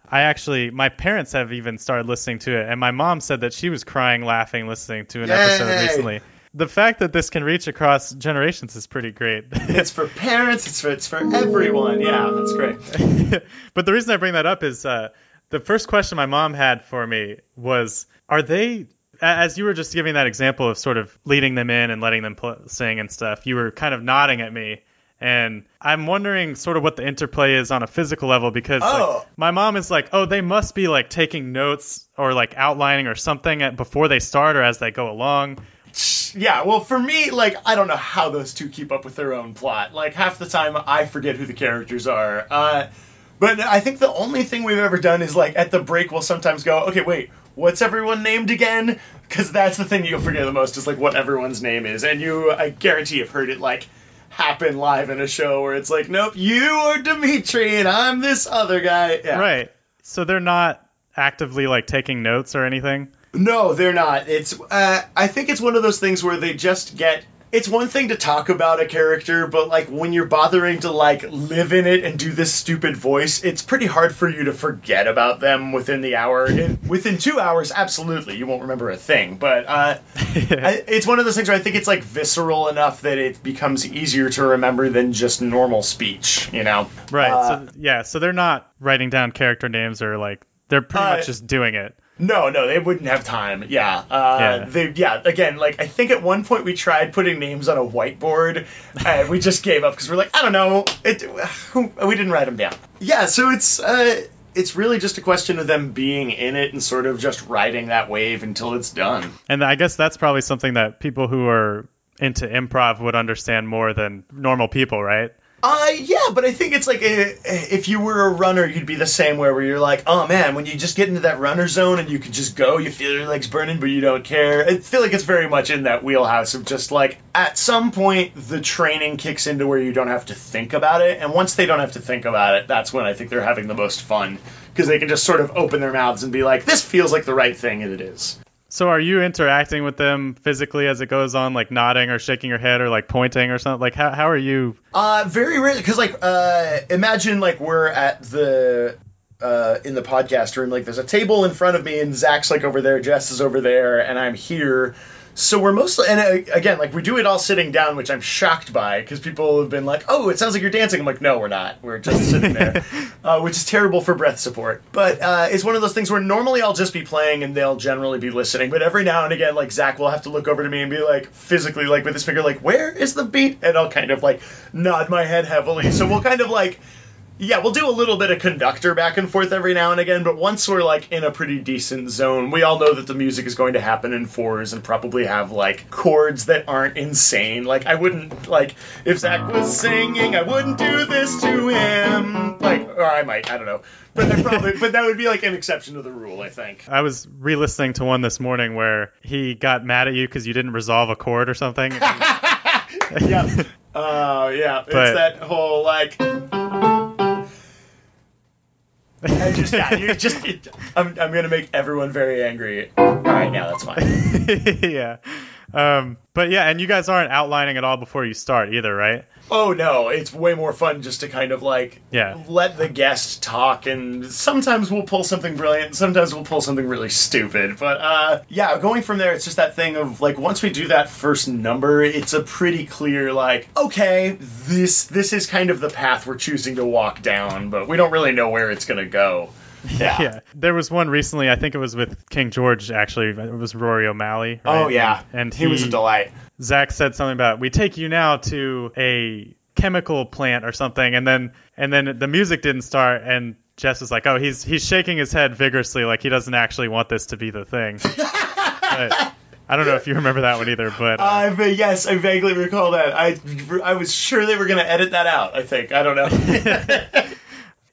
I actually, my parents have even started listening to it, and my mom said that she was crying, laughing, listening to an episode recently. The fact that this can reach across generations is pretty great. It's for parents. It's for it's for everyone. Yeah, that's great. but the reason I bring that up is uh, the first question my mom had for me was, "Are they?" As you were just giving that example of sort of leading them in and letting them pl- sing and stuff, you were kind of nodding at me, and I'm wondering sort of what the interplay is on a physical level because like, Oh. my mom is like, "Oh, they must be like taking notes or like outlining or something at, before they start or as they go along." Yeah, well, for me, like, I don't know how those two keep up with their own plot. Like, half the time, I forget who the characters are. Uh, but I think the only thing we've ever done is, like, at the break, we'll sometimes go, okay, wait, what's everyone named again? Because that's the thing you'll forget the most is, like, what everyone's name is. And you, I guarantee you've heard it, like, happen live in a show where it's like, nope, you are Dimitri, and I'm this other guy. Yeah. Right. So they're not actively like taking notes or anything. No, they're not. It's uh, I think it's one of those things where they just get. It's one thing to talk about a character, but like when you're bothering to like live in it and do this stupid voice, it's pretty hard for you to forget about them within the hour. In, within two hours, absolutely, you won't remember a thing. But uh, I, it's one of those things where I think it's like visceral enough that it becomes easier to remember than just normal speech. You know? Right. Uh, so yeah, so they're not writing down character names or like they're pretty Uh, much just doing it. No, no, they wouldn't have time. Yeah. Uh, Yeah. They, yeah. Again, like I think at one point we tried putting names on a whiteboard, and we just gave up because we're like, I don't know, it. We didn't write them down. Yeah. So it's uh, it's really just a question of them being in it and sort of just riding that wave until it's done. And I guess that's probably something that people who are into improv would understand more than normal people, right? Uh, yeah, but I think it's like uh if you were a runner, you'd be the same way, where you're like, oh man, when you just get into that runner zone and you can just go, you feel your legs burning, but you don't care. I feel like it's very much in that wheelhouse of just like at some point the training kicks into where you don't have to think about it, and once they don't have to think about it, that's when I think they're having the most fun because they can just sort of open their mouths and be like, this feels like the right thing, and it is. So are you interacting with them physically as it goes on, like nodding or shaking your head or like pointing or something? Like how how are you? Uh, very rarely, because like, uh, imagine like we're at the uh in the podcast room, like there's a table in front of me, and Zach's like over there, Jess is over there, and I'm here. So we're mostly, and uh, again, like we do it all sitting down, which I'm shocked by, because people have been like, "Oh, it sounds like you're dancing." I'm like, "No, we're not. We're just sitting there," uh, which is terrible for breath support. But uh, it's one of those things where normally I'll just be playing and they'll generally be listening, but every now and again, like Zach will have to look over to me and be like, physically, like with his finger, like, "Where is the beat?" And I'll kind of like nod my head heavily. So we'll kind of like Yeah, we'll do a little bit of conductor back and forth every now and again, but once we're like in a pretty decent zone, we all know that the music is going to happen in fours and probably have like chords that aren't insane. Like I wouldn't like if Zach was singing, I wouldn't do this to him. Like, or I might, I don't know, but I probably, but that would be like an exception to the rule, I think. I was re-listening to one this morning where he got mad at you because you didn't resolve a chord or something. yeah. Uh, yeah. But- it's that whole like. I just, yeah, you just, it, I'm, I'm gonna make everyone very angry. All right, now that's fine. yeah. Um, but yeah, and you guys aren't outlining at all before you start either, right? Oh no, it's way more fun just to kind of like Yeah. let the guest talk, and sometimes we'll pull something brilliant, sometimes we'll pull something really stupid. But uh, yeah, going from there, it's just that thing of like once we do that first number, it's a pretty clear like okay, this this is kind of the path we're choosing to walk down, but we don't really know where it's gonna go. Yeah. Yeah. There was one recently, I think it was with King George actually. It was Rory O'Malley. Right? Oh yeah, And he, was a delight. Zach said something about we take you now to a chemical plant or something, and then and then the music didn't start, and Jess was like, "Oh, he's he's shaking his head vigorously, like he doesn't actually want this to be the thing." But I don't know if you remember that one either, but uh, I va- yes, I vaguely recall that. I I was sure they were gonna edit that out. I think I don't know.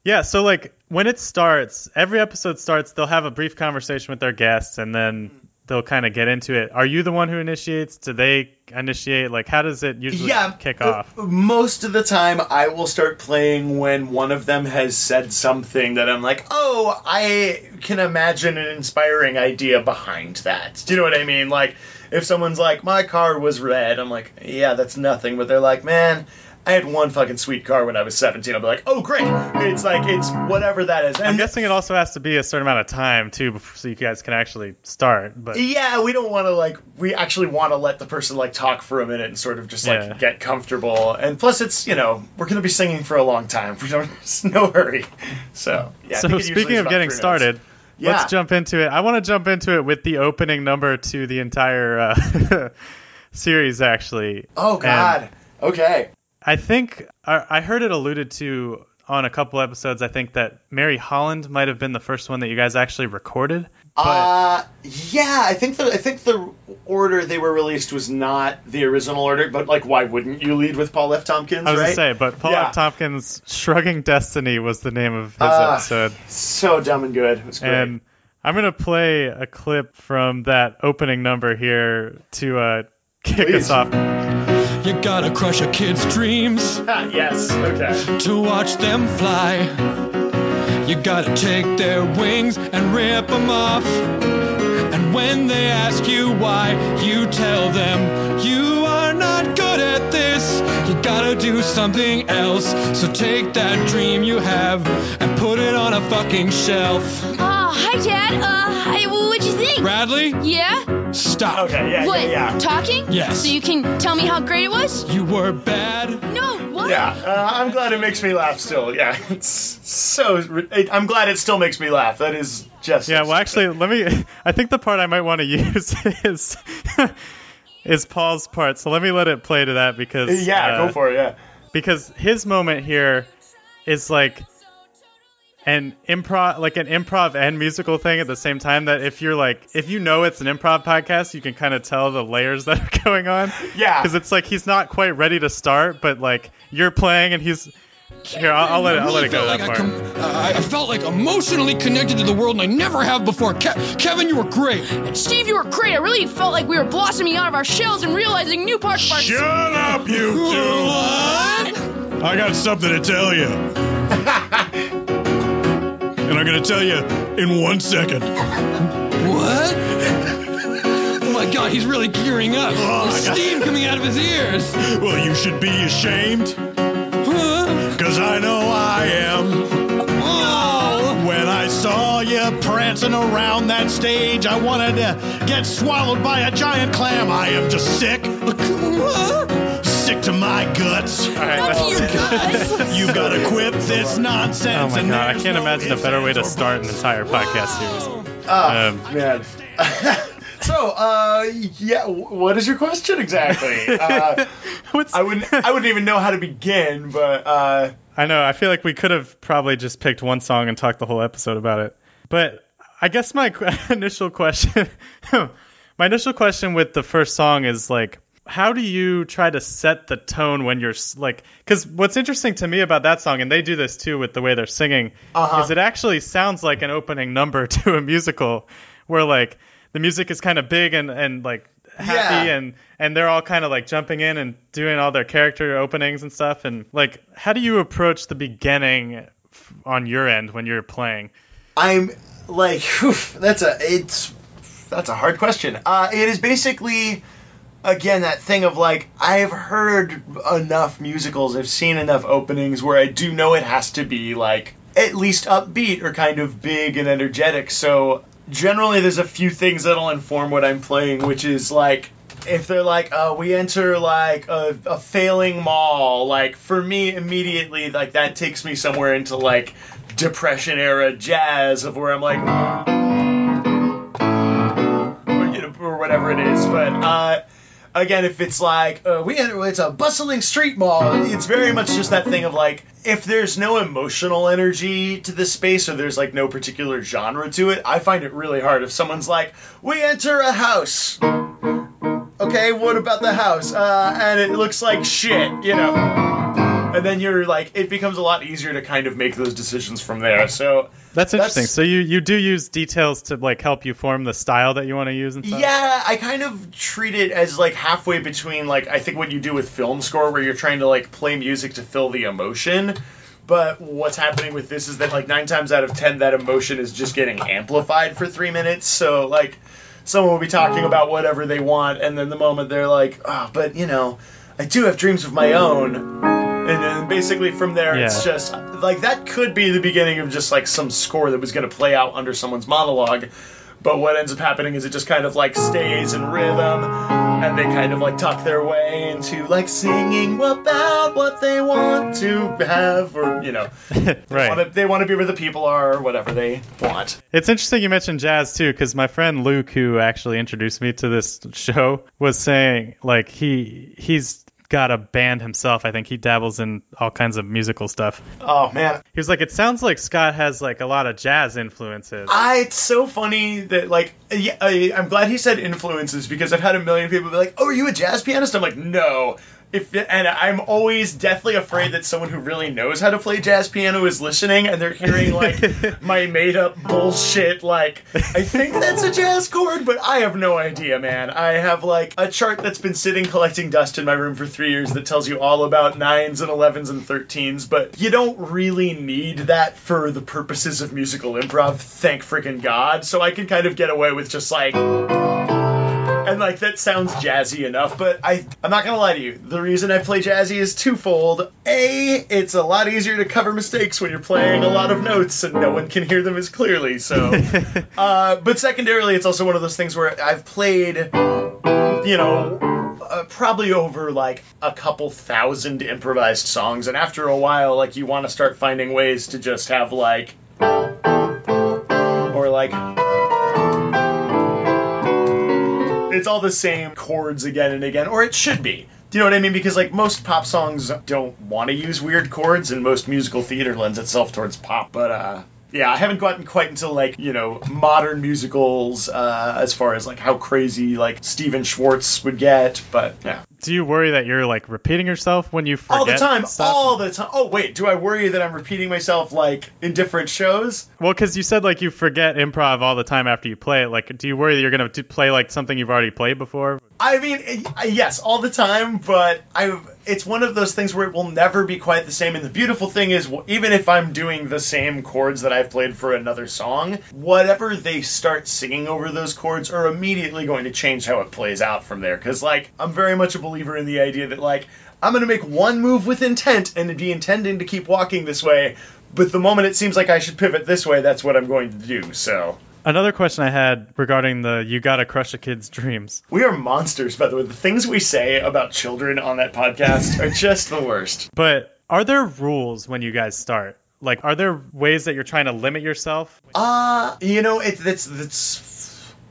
yeah. So like when it starts, every episode starts, they'll have a brief conversation with their guests, and then they'll kind of get into it. Are you the one who initiates? Do they initiate? Like, how does it usually yeah, kick uh, off? Most of the time, I will start playing when one of them has said something that I'm like, oh, I can imagine an inspiring idea behind that. Do you know what I mean? Like, if someone's like, my car was red, I'm like, yeah, that's nothing. But they're like, man. I had one fucking sweet car when I was 17. I'll be like, oh, great. It's like, it's whatever that is. I'm guessing it also has to be a certain amount of time too, before, so you guys can actually start. But Yeah, we don't want to like. We actually want to let the person like talk for a minute and sort of just like Yeah. get comfortable. And plus, it's you know we're gonna be singing for a long time. We don't. There's no hurry. So yeah. So think it usually speaking of getting started, minutes. Yeah. let's jump into it. I want to jump into it with the opening number to the entire uh, series, actually. Oh God. okay. I think I, heard it alluded to on a couple episodes. I think that Mary Holland might have been the first one that you guys actually recorded. But Uh, yeah, I think the I think the order they were released was not the original order, but like, why wouldn't you lead with Paul F. Tompkins? I was right? gonna say, but Paul Yeah. F. Tompkins' "Shrugging Destiny" was the name of his Ah, episode. So dumb and good. It was great. And I'm gonna play a clip from that opening number here to uh, kick Please. us off. You gotta crush a kid's dreams Ah, yes. Okay. to watch them fly. You gotta take their wings and rip them off. And when they ask you why, you tell them you are not good at this. You gotta do something else. So take that dream you have and put it on a fucking shelf. Oh, hi, Dad. Uh, hi, what'd you think? Bradley, Yeah? stop. Okay. Yeah. what? Yeah. Yeah. Talking? Yes. So you can tell me how great it was? You were bad. No, what? Yeah, uh, I'm glad it makes me laugh still. Yeah, it's so. It, I'm glad it still makes me laugh. That is just. Yeah, well, actually, let me. I think the part I might want to use is is Paul's part. So let me let it play to that because Yeah, uh, go for it. Yeah. because his moment here is like an improv like an improv and musical thing at the same time that if you're like if you know it's an improv podcast you can kind of tell the layers that are going on Yeah. because it's like he's not quite ready to start but like you're playing and he's here I'll, I'll let it I'll let it go felt that like part. I, com- uh, I felt like emotionally connected to the world, and I never have before. Ke- Kevin, you were great. and Steve, you were great. I really felt like we were blossoming out of our shells and realizing new parts of our Shut up, you two! I got something to tell you. And I'm gonna tell you in one second. What? Oh my God, he's really gearing up. Oh, There's my God. steam coming out of his ears. Well, you should be ashamed, Huh? cause I know I am. Oh. When I saw you prancing around that stage, I wanted to get swallowed by a giant clam. I am just sick, sick to my guts. All right, Fuck you that's- guys. You gotta quit this nonsense. oh my and god I can't no imagine a better way to start an buts. entire podcast series Oh Um, man. so, uh, yeah. What is your question exactly? Uh, what's I wouldn't. I wouldn't even know how to begin. But uh, I know. I feel like we could have probably just picked one song and talked the whole episode about it. But I guess my initial question, my initial question with the first song is like, how do you try to set the tone when you're like? Because what's interesting to me about that song, and they do this too with the way they're singing, Uh-huh. is it actually sounds like an opening number to a musical, where like the music is kind of big and and like happy Yeah. and and they're all kind of like jumping in and doing all their character openings and stuff and like how do you approach the beginning on your end when you're playing I'm like, whew, that's a it's that's a hard question. Uh, it is basically again that thing of like I've heard enough musicals, I've seen enough openings where I do know it has to be like at least upbeat or kind of big and energetic. So generally, there's a few things that'll inform what I'm playing, which is like if they're like, uh, we enter like a, a failing mall, like for me immediately, like that takes me somewhere into like depression era jazz of where I'm like, or, you know, or whatever it is. But uh, again, if it's like uh, we enter, it's a bustling street mall. It's very much just that thing of like, if there's no emotional energy to the space or there's like no particular genre to it, I find it really hard. If someone's like, we enter a house. Okay, what about the house? Uh, and it looks like shit, you know. Um, and then you're like, it becomes a lot easier to kind of make those decisions from there. So that's interesting That's- so you you do use details to like help you form the style that you want to use and stuff Yeah, I kind of treat it as like halfway between like I think what you do with film score where you're trying to like play music to fill the emotion. But what's happening with this is that like nine times out of ten that emotion is just getting amplified for three minutes. So like someone will be talking oh. about whatever they want and then the moment they're like, Oh, but you know, I do have dreams of my own and then basically from there it's just like that could be the beginning of just like some score that was going to play out under someone's monologue. But what ends up happening is it just kind of like stays in rhythm and they kind of like tuck their way into like singing about what they want to have or you know right. wanna- they want to be where the people are or whatever they want. It's interesting you mentioned jazz too, because my friend Luke, who actually introduced me to this show, was saying like he he's got a band himself. I think he dabbles in all kinds of musical stuff. oh man He was like, it sounds like Scott has like a lot of jazz influences. I, it's so funny that like yeah, I, I'm glad he said influences because I've had a million people be like, "Oh, are you a jazz pianist?" I'm like, "No." If and I'm always deathly afraid that someone who really knows how to play jazz piano is listening and they're hearing like my made up bullshit. Like I think that's a jazz chord, but I have no idea, man. I have like a chart that's been sitting collecting dust in my room for three years that tells you all about nines and elevens and thirteens, but you don't really need that for the purposes of musical improv. Thank freaking God. So I can kind of get away with just like and like that sounds jazzy enough, but I I'm not gonna lie to you. The reason I play jazzy is twofold. A, it's a lot easier to cover mistakes when you're playing a lot of notes and no one can hear them as clearly. So, uh, but secondarily, it's also one of those things where I've played, you know, uh, probably over like a couple thousand improvised songs, and after a while, like you want to start finding ways to just have like, or like it's all the same chords again and again, or it should be. Do you know what I mean? Because like most pop songs don't want to use weird chords, and most musical theater lends itself towards pop. But uh, yeah, I haven't gotten quite until like you know modern musicals uh, as far as like how crazy like Stephen Schwartz would get. But yeah, Do you worry that you're like repeating yourself when you forget all the time, stuff? all the time. Oh wait, do I worry that I'm repeating myself like in different shows? Well, because you said like you forget improv all the time after you play it. Like, do you worry that you're gonna play like something you've already played before? I mean, yes, all the time, but I it's one of those things where it will never be quite the same. And the beautiful thing is, even if I'm doing the same chords that I've played for another song, whatever they start singing over those chords are immediately going to change how it plays out from there. Because, like, I'm very much a believer in the idea that, like, I'm going to make one move with intent and be intending to keep walking this way. But the moment it seems like I should pivot this way, that's what I'm going to do. So. Another question I had regarding the "you gotta crush a kid's dreams." We are monsters, by the way. The things we say about children on that podcast are just the worst. But are there rules when you guys start? Like, are there ways that you're trying to limit yourself? Uh, you know, it, it's it's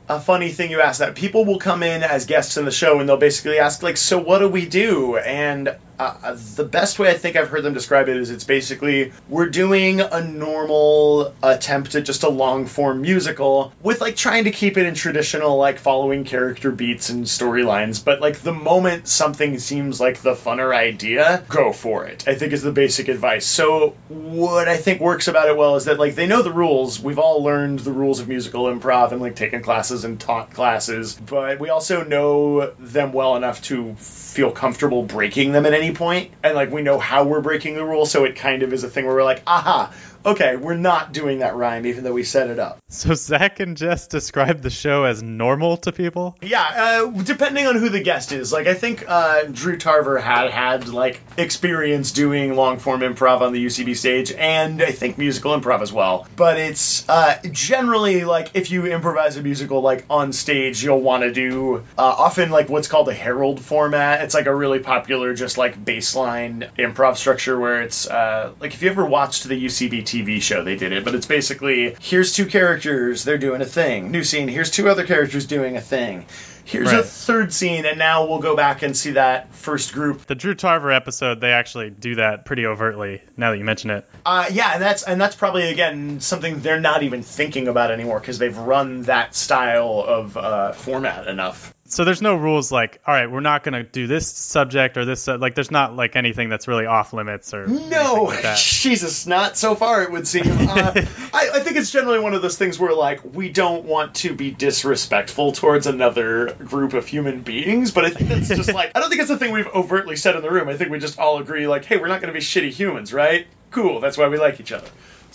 a funny thing you ask that. People will come in as guests in the show and they'll basically ask like, "So what do we do?" And uh, the best way I think I've heard them describe it is it's basically we're doing a normal attempt at just a long form musical with like trying to keep it in traditional like following character beats and storylines, but like the moment something seems like the funner idea, go for it. I think is the basic advice. So what I think works about it well is that like they know the rules. We've all learned the rules of musical improv and like taken classes and taught classes, but we also know them well enough to feel comfortable breaking them at any point and like we know how we're breaking the rule so it kind of is a thing where we're like aha okay we're not doing that rhyme even though we set it up. So Zach and Jess describe the show as normal to people. yeah uh, depending on who the guest is. Like i think uh, drew tarver had had like experience doing long form improv on the ucb stage and i think musical improv as well. But it's uh, generally like if you improvise a musical like on stage you'll want to do uh, often like what's called a herald format. It's like a really popular just like baseline improv structure where it's uh, like if you ever watched the ucb tv show they did it but it's basically here's two characters they're doing a thing new scene here's two other characters doing a thing here's a third scene and now we'll go back and see that first group The Drew Tarver episode, they actually do that pretty overtly. Now that you mention it, Uh, yeah, and that's and that's probably again something they're not even thinking about anymore because they've run that style of uh, format enough. So there's no rules like, all right, we're not gonna do this subject or this. Uh, like, there's not like anything that's really off limits or No, like. Jesus, not so far. It would seem. Uh, I, I think it's generally one of those things where like we don't want to be disrespectful towards another group of human beings, but I think that's just like I don't think it's a thing we've overtly said in the room. I think we just all agree like, hey, we're not going to be shitty humans, right? Cool. That's why we like each other.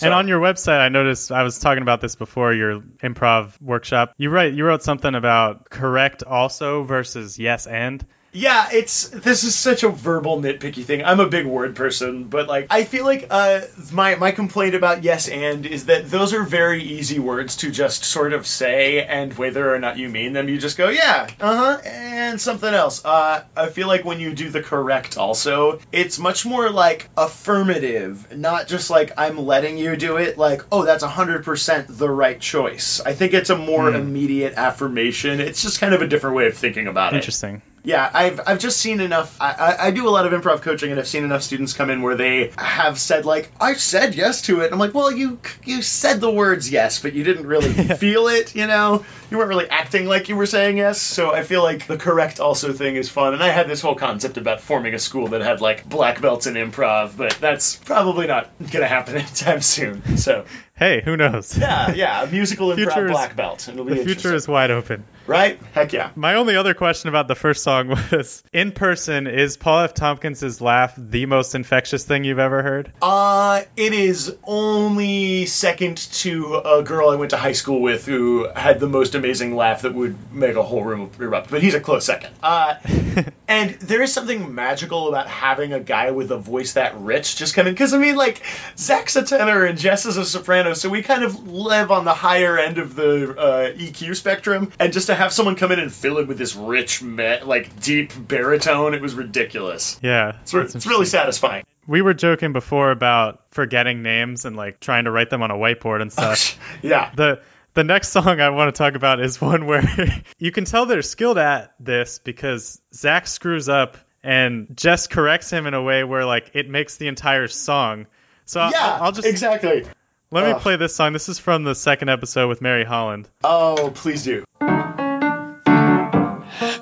And on your website, I noticed I was talking about this before your improv workshop. You write you wrote something about correct also versus yes and. Yeah, it's this is such a verbal nitpicky thing. I'm a big word person, but like I feel like uh my my complaint about yes and is that those are very easy words to just sort of say and whether or not you mean them you just go yeah, uh-huh, and something else. Uh I feel like when you do the correct also, it's much more like affirmative, not just like I'm letting you do it like, oh, that's 100% the right choice. I think it's a more immediate affirmation. It's just kind of a different way of thinking about it. Interesting. Yeah, I've I've just seen enough. I, I, I do a lot of improv coaching, and I've seen enough students come in where they have said like, "I said yes to it." And I'm like, "Well, you you said the words yes, but you didn't really feel it. You know, you weren't really acting like you were saying yes." So I feel like the correct also thing is fun. And I had this whole concept about forming a school that had like black belts in improv, but that's probably not gonna happen anytime soon. So Hey, who knows? yeah, yeah, a musical improv Future is- black belt. It'll be The future is wide open. right. Heck yeah. My only other question about the first song was in person, is Paul F. Tompkins' laugh the most infectious thing you've ever heard? Uh, it is only second to a girl I went to high school with who had the most amazing laugh that would make a whole room erupt. But he's a close second. Uh, and there is something magical about having a guy with a voice that rich just come in. Because, I mean, like, Zach's a tenor and Jess is a soprano, so we kind of live on the higher end of the uh, EQ spectrum. And just to have someone come in and fill it with this rich, me- like, deep baritone, it was ridiculous. Yeah. It's, re- it's really satisfying. We were joking before about forgetting names and like trying to write them on a whiteboard and stuff. yeah. the the next song I want to talk about is one where you can tell they're skilled at this because Zach screws up and Jess corrects him in a way where like it makes the entire song. So I'll- Yeah, I'll, just exactly. Let me Ugh. play this song. This is from the second episode with Mary Holland. Oh, please do.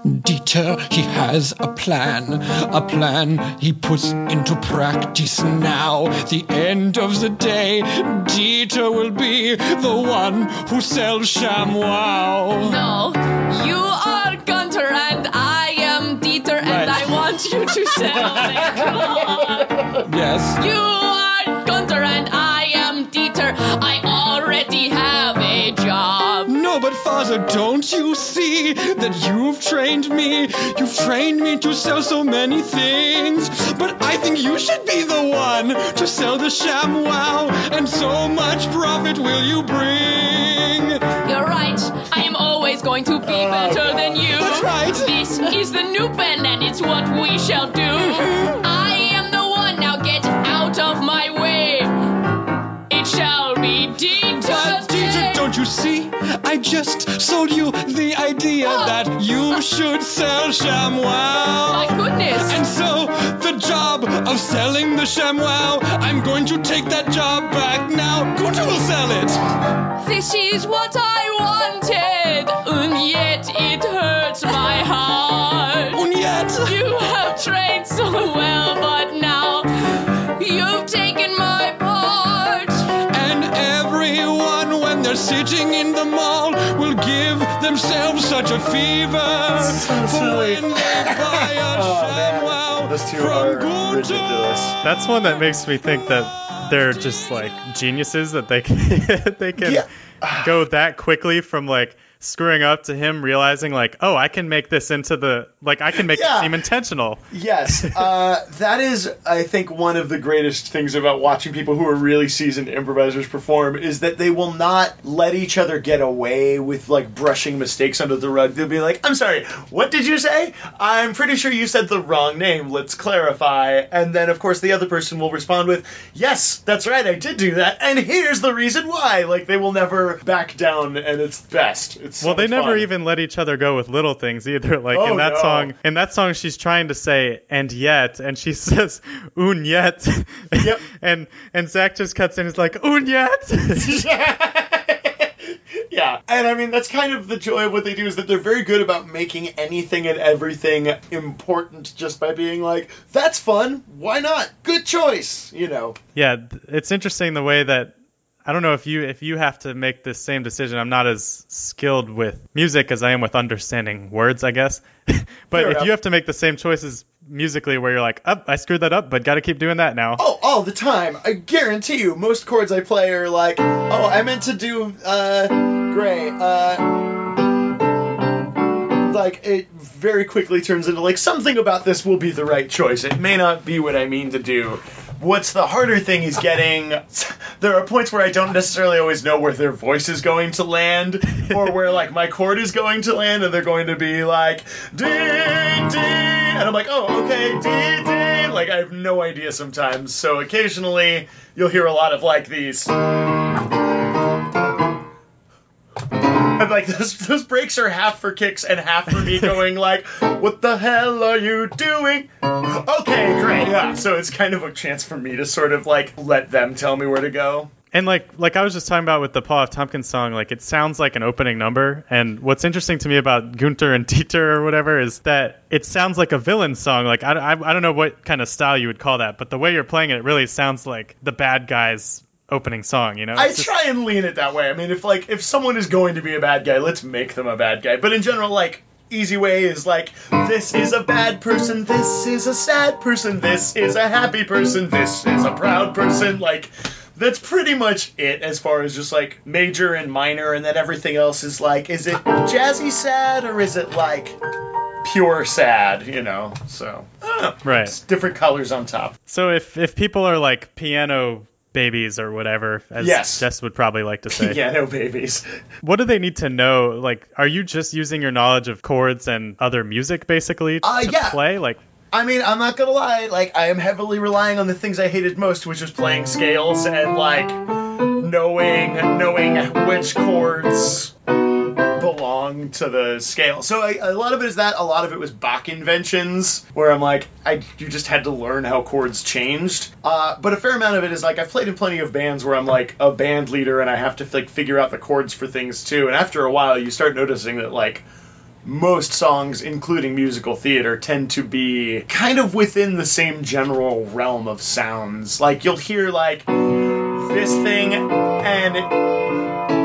Dieter, he has a plan, a plan he puts into practice now. The end of the day, Dieter will be the one who sells ShamWow. No, you are Gunter and I am Dieter, and I want you to sell it. Yes. You are Gunter and I am but don't you see that you've trained me? You've trained me to sell so many things. But I think you should be the one to sell the sham wow, And so much profit will you bring? You're right. I am always going to be oh, better than you. That's right. This is the new pen, and it's what we shall do. Mm-hmm. I am the one. Now get out of my way. It shall be Dieter's But Dieter, don't you see? I just sold you the idea oh. that you should sell ShamWow. My goodness. And so, the job of selling the ShamWow, I'm going to take that job back now. Gunter will sell it. This is what I wanted, and yet it hurts themselves such a fever for when they buy a Oh, man. Those two from are ridiculous. That's one that makes me think that they're just like geniuses that they can they can Yeah. go that quickly from like screwing up to him realizing like oh I can make this into the like I can make Yeah. it seem intentional. Yes, uh, that is, I think, one of the greatest things about watching people who are really seasoned improvisers perform is that they will not let each other get away with like brushing mistakes under the rug. They'll be like, "I'm sorry, what did you say? I'm pretty sure you said the wrong name. Let's clarify." And then, of course, the other person will respond with, "Yes, that's right, I did do that, and here's the reason why." Like they will never back down, and it's best. It's so Well, they never fun. even let each other go with little things either. Like Oh, in that no. song, in that song, she's trying to say "and yet," and she says "un yet," Yep. and and Zach just cuts in. He's like "un yet." yeah, and I mean that's kind of the joy of what they do is that they're very good about making anything and everything important just by being like, "That's fun. Why not? Good choice." You know. yeah, it's interesting the way that I don't know if you if you have to make this same decision. I'm not as skilled with music as I am with understanding words, I guess. but Fair if enough. you have to make the same choices musically, where you're like, "Up, I screwed that up, but got to keep doing that now." Oh, all the time. I guarantee you, most chords I play are like, "Oh, I meant to do uh, gray." Uh, like it very quickly turns into like something about this will be the right choice. It may not be what I mean to do. What's the harder thing is getting. There are points where I don't necessarily always know where their voice is going to land, or where like my chord is going to land, and they're going to be like D D, and I'm like, oh, okay, D D. Like I have no idea sometimes. So occasionally you'll hear a lot of like these. And like those those breaks are half for kicks and half for me going like, "What the hell are you doing?" Okay, great. Yeah. So it's kind of a chance for me to sort of like let them tell me where to go. And like like I was just talking about with the Paul F. Tompkins song, like it sounds like an opening number. And what's interesting to me about Gunter and Dieter or whatever is that it sounds like a villain song. Like I, I, I don't know what kind of style you would call that, but the way you're playing it, it really sounds like the bad guy's opening song. You know? I just- try and lean it that way. I mean, if like if someone is going to be a bad guy, let's make them a bad guy. But in general, like easy way is like this is a bad person, this is a sad person, this is a happy person, this is a proud person. Like that's pretty much it as far as just like major and minor, and then everything else is like, is it jazzy sad or is it like pure sad? You know, so I don't know. Right. It's different colors on top. So if if people are like piano babies or whatever, as Yes. Jess would probably like to say, yeah, no babies. what do they need to know? Like, are you just using your knowledge of chords and other music basically Uh, to yeah. play? Like, I mean, I'm not gonna lie. Like, I am heavily relying on the things I hated most, which was playing scales and like knowing knowing which chords belong to the scale. So I, a lot of it is that. A lot of it was Bach inventions, where I'm like, I you just had to learn how chords changed. Uh, but a fair amount of it is like I've played in plenty of bands where I'm like a band leader and I have to like figure out the chords for things too. And after a while, you start noticing that like most songs, including musical theater, tend to be kind of within the same general realm of sounds. Like you'll hear like this thing, and it,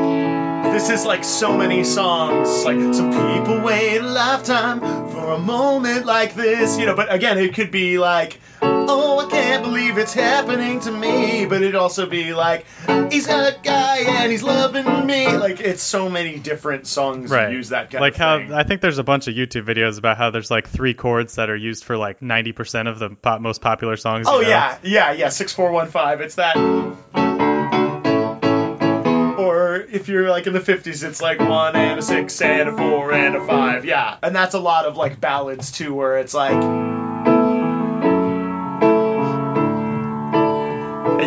this is like so many songs. Like some people wait a lifetime for a moment like this, you know. But again, it could be like. Oh, I can't believe it's happening to me. But it'd also be like, he's a guy and he's loving me. Like, it's so many different songs right? use that kind like of how thing. I think there's a bunch of YouTube videos about how there's like three chords that are used for like 90% of the pop, most popular songs. Oh you know? yeah, yeah, yeah. Six four one five. It's that. If you're like in the fifties, it's like one and a six and a four and a five. Yeah, and that's a lot of like ballads too, where it's like.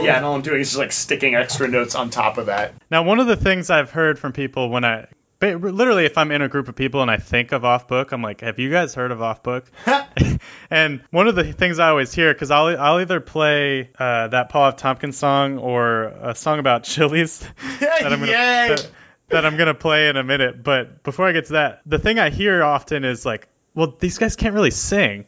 Yeah, and all I'm doing is just like sticking extra notes on top of that. Now, one of the things I've heard from people when I But literally, if I'm in a group of people and I think of Off Book, I'm like, "Have you guys heard of Off Book?" and one of the things I always hear, because I'll I'll either play uh, that Paul F. Tompkins song or a song about chilies that I'm gonna that, that I'm gonna play in a minute. But before I get to that, the thing I hear often is like, "Well, these guys can't really sing."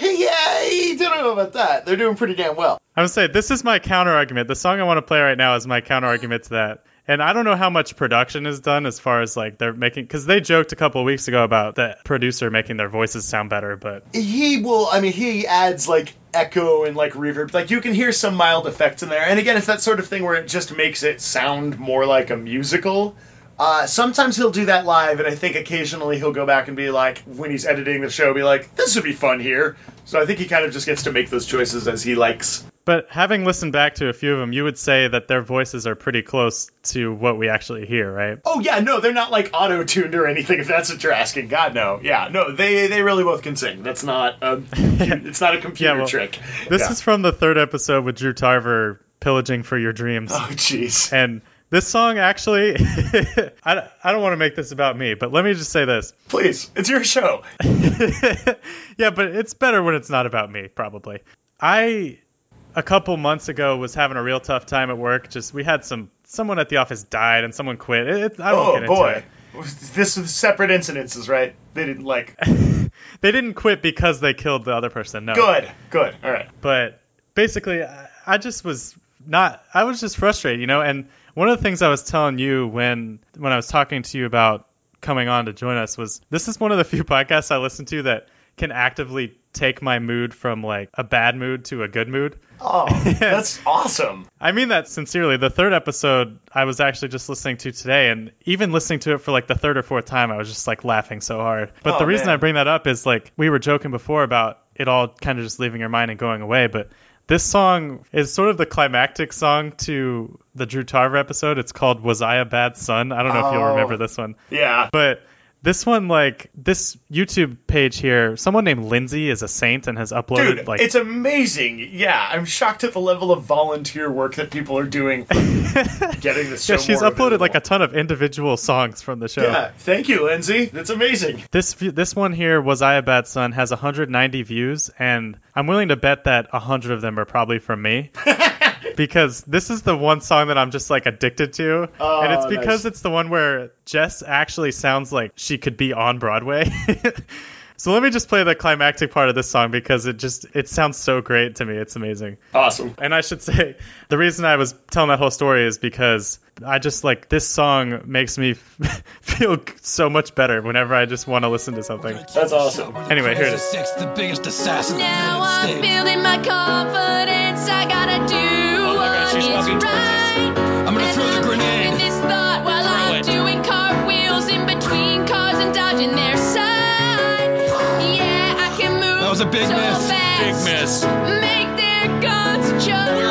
yeah, I don't know about that. They're doing pretty damn well. I'm gonna say this is my counter argument. The song I want to play right now is my counter argument to that. And I don't know how much production is done as far as like they're making, because they joked a couple weeks ago about the producer making their voices sound better, but He will. I mean, he adds like echo and like reverb. Like you can hear some mild effects in there. And again, it's that sort of thing where it just makes it sound more like a musical. Uh, sometimes he'll do that live, and I think occasionally he'll go back and be like, when he's editing the show, be like, "This would be fun here." So I think he kind of just gets to make those choices as he likes. but having listened back to a few of them, you would say that their voices are pretty close to what we actually hear, right? Oh yeah, no, they're not like auto tuned or anything. If that's what you're asking, God no. Yeah, no, they they really both can sing. That's not a it's not a computer Yeah, well, trick. This Yeah. is from the third episode with Drew Tarver pillaging for your dreams. oh jeez. And this song actually, I, I don't want to make this about me, but let me just say this. Please, it's your show. yeah, but it's better when it's not about me, probably. I a couple months ago was having a real tough time at work. Just we had some someone at the office died and someone quit. It, it- I won't Oh get into boy. it. This was separate incidences, right? They didn't like. They didn't quit because they killed the other person. No. Good, good. All right. But basically, I, I just was not. I was just frustrated, you know. And one of the things I was telling you when when I was talking to you about coming on to join us was this is one of the few podcasts I listen to that can actively take my mood from like a bad mood to a good mood. Oh, that's awesome. I mean that sincerely. The third episode I was actually just listening to today, and even listening to it for like the third or fourth time, I was just like laughing so hard. But Oh, the reason man. I bring that up is like we were joking before about it all kind of just leaving your mind and going away, but this song is sort of the climactic song to the Drew Tarver episode. It's called "Was I a Bad Son?" I don't know if you'll Oh. remember this one, Yeah. but this one, like this YouTube page here, someone named Lindsay is a saint and has uploaded Dude, like it's amazing. Yeah, I'm shocked at the level of volunteer work that people are doing getting this show yeah, she's uploaded like a ton of individual songs from the show. Yeah, thank you, Lindsay. That's amazing. This this one here, was I a bad son, has 190 views, and I'm willing to bet that a 100 of them are probably from me. because this is the one song that I'm just like addicted to, Oh, and it's because nice. it's the one where Jess actually sounds like she could be on Broadway. so let me just play the climactic part of this song because it just it sounds so great to me. It's amazing. Awesome. And I should say, the reason I was telling that whole story is because I just like this song makes me feel so much better whenever I just want to listen to something. That's awesome. Anyway, here it is. Six, the biggest assassin Now in the I'm building my confidence. Was a big so miss. Big miss. Make their guns jump.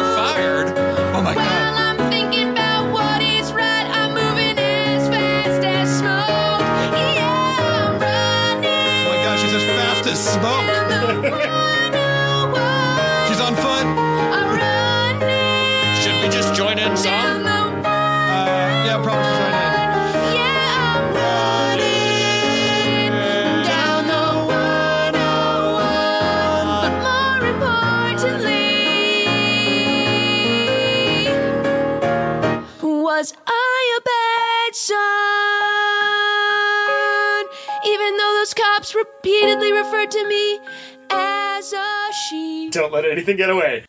Repeatedly referred to me as a she. Don't let anything get away.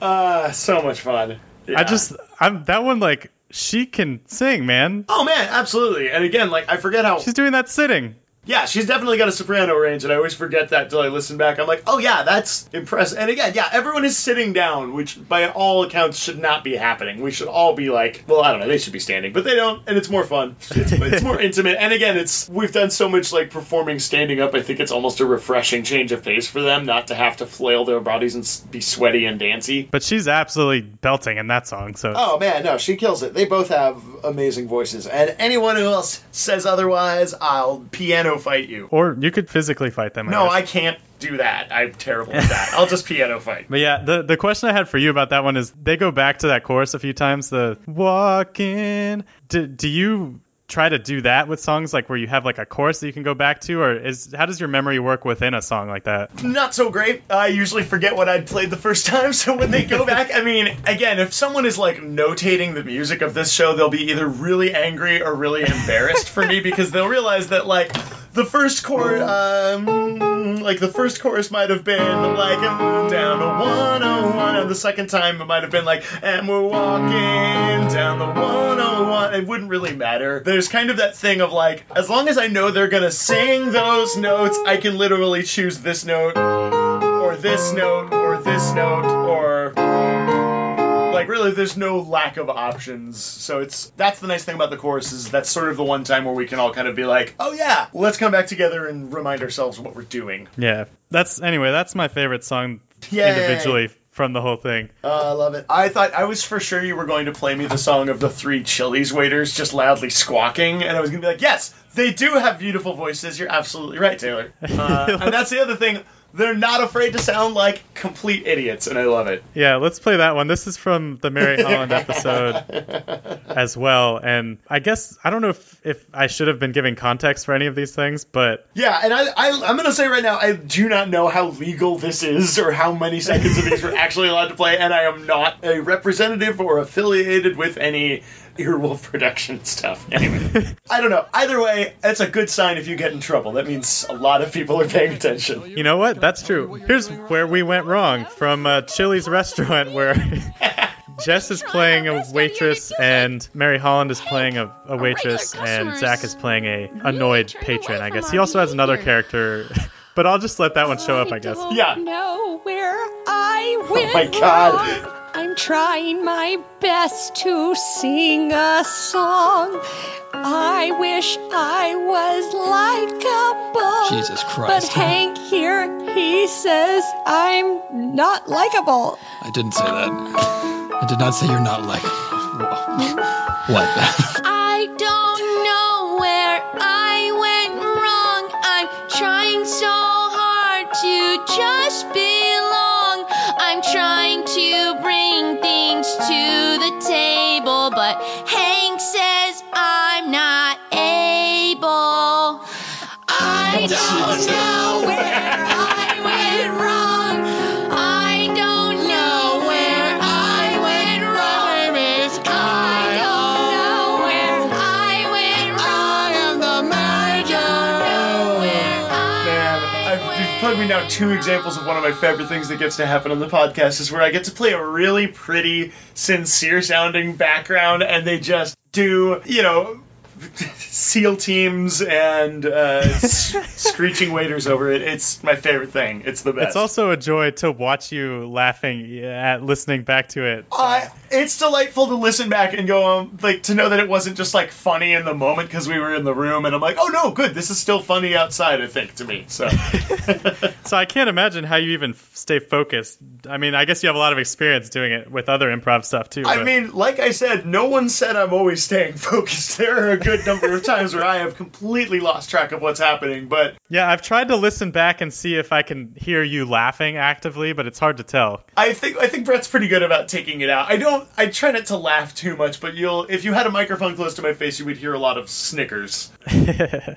Ah, so much fun. Yeah. I just I'm that one like she can sing, man. Oh man, absolutely. And again, like I forget how She's doing that sitting. Yeah, she's definitely got a soprano range, and I always forget that till I listen back. I'm like, oh yeah, that's impressive. And again, yeah, everyone is sitting down, which by all accounts should not be happening. We should all be like, well, I don't know, they should be standing, but they don't, and it's more fun. It's, it's more intimate, and again, it's we've done so much like performing standing up. I think it's almost a refreshing change of pace for them, not to have to flail their bodies and be sweaty and dancy. But she's absolutely belting in that song. So Oh man, no, she kills it. They both have amazing voices, and anyone who else says otherwise, I'll piano fight you. or you could physically fight them. No, guess. I can't do that. I'm terrible at that. I'll just piano fight. But yeah, the the question I had for you about that one is they go back to that chorus a few times. The walking. Do, do you try to do that with songs like where you have like a chorus that you can go back to or is how does your memory work within a song like that not so great. I usually forget what I'd played the first time, so when they go back, I mean, again, if someone is like notating the music of this show, they'll be either really angry or really embarrassed for me because they'll realize that like the first chord, um, like the first chorus might have been like um, down to 101, and the second time it might have been like, and we're walking down the 101. It wouldn't really matter. There's kind of that thing of like, as long as I know they're gonna sing those notes, I can literally choose this note or this note or this note or really there's no lack of options so it's that's the nice thing about the chorus is that's sort of the one time where we can all kind of be like oh yeah let's come back together and remind ourselves what we're doing yeah that's anyway that's my favorite song Yay. individually from the whole thing uh, I love it. I thought I was for sure you were going to play me the song of the three Chili's waiters just loudly squawking, and I was going to be like, yes, they do have beautiful voices. You're absolutely right, Taylor. Uh, and that's the other thing. They're not afraid to sound like complete idiots, and I love it. Yeah, let's play that one. This is from the Mary Holland episode as well. And I guess, I don't know if, if I should have been giving context for any of these things, but. Yeah, and I, I, I'm going to say right now, I do not know how legal this is or how many seconds of these we're actually allowed to play, and I am not a representative or affiliated with any Earwolf production stuff. Anyway, I don't know. Either way, it's a good sign if you get in trouble. That means a lot of people are paying attention. You know what? That's true. Here's where we went wrong from uh, Chili's restaurant where Jess is playing a waitress and Mary Holland is playing a, a waitress and Zach is playing a annoyed patron. I guess he also has another character. But I'll just let that one show up, I guess. Yeah. know where I went Oh my God. I'm trying my best to sing a song. I wish I was like likable. Jesus But Hank here, he says I'm not likable. I didn't say that. I did not say you're not like. What? I don't know where I went wrong. I'm trying so hard to just belong. I'm trying to bring things to the table, but Hank says I'm not able. I don't know where I me down two examples of one of my favorite things that gets to happen on the podcast is where I get to play a really pretty, sincere sounding background and they just do, you know, SEAL teams and uh, screeching waiters over it. It's my favorite thing. It's the best. It's also a joy to watch you laughing at listening back to it. I, it's delightful to listen back and go um, like to know that it wasn't just like funny in the moment because we were in the room and I'm like, oh no, good, this is still funny outside. I think to me. So So I can't imagine how you even stay focused. I mean, I guess you have a lot of experience doing it with other improv stuff too. I but- mean, like I said, no one said I'm always staying focused. There are a good number of times where I have completely lost track of what's happening, but yeah, I've tried to listen back and see if I can hear you laughing actively, but it's hard to tell. I think I think Brett's pretty good about taking it out. I don't. I try not to laugh too much, but you'll if you had a microphone close to my face, you would hear a lot of snickers.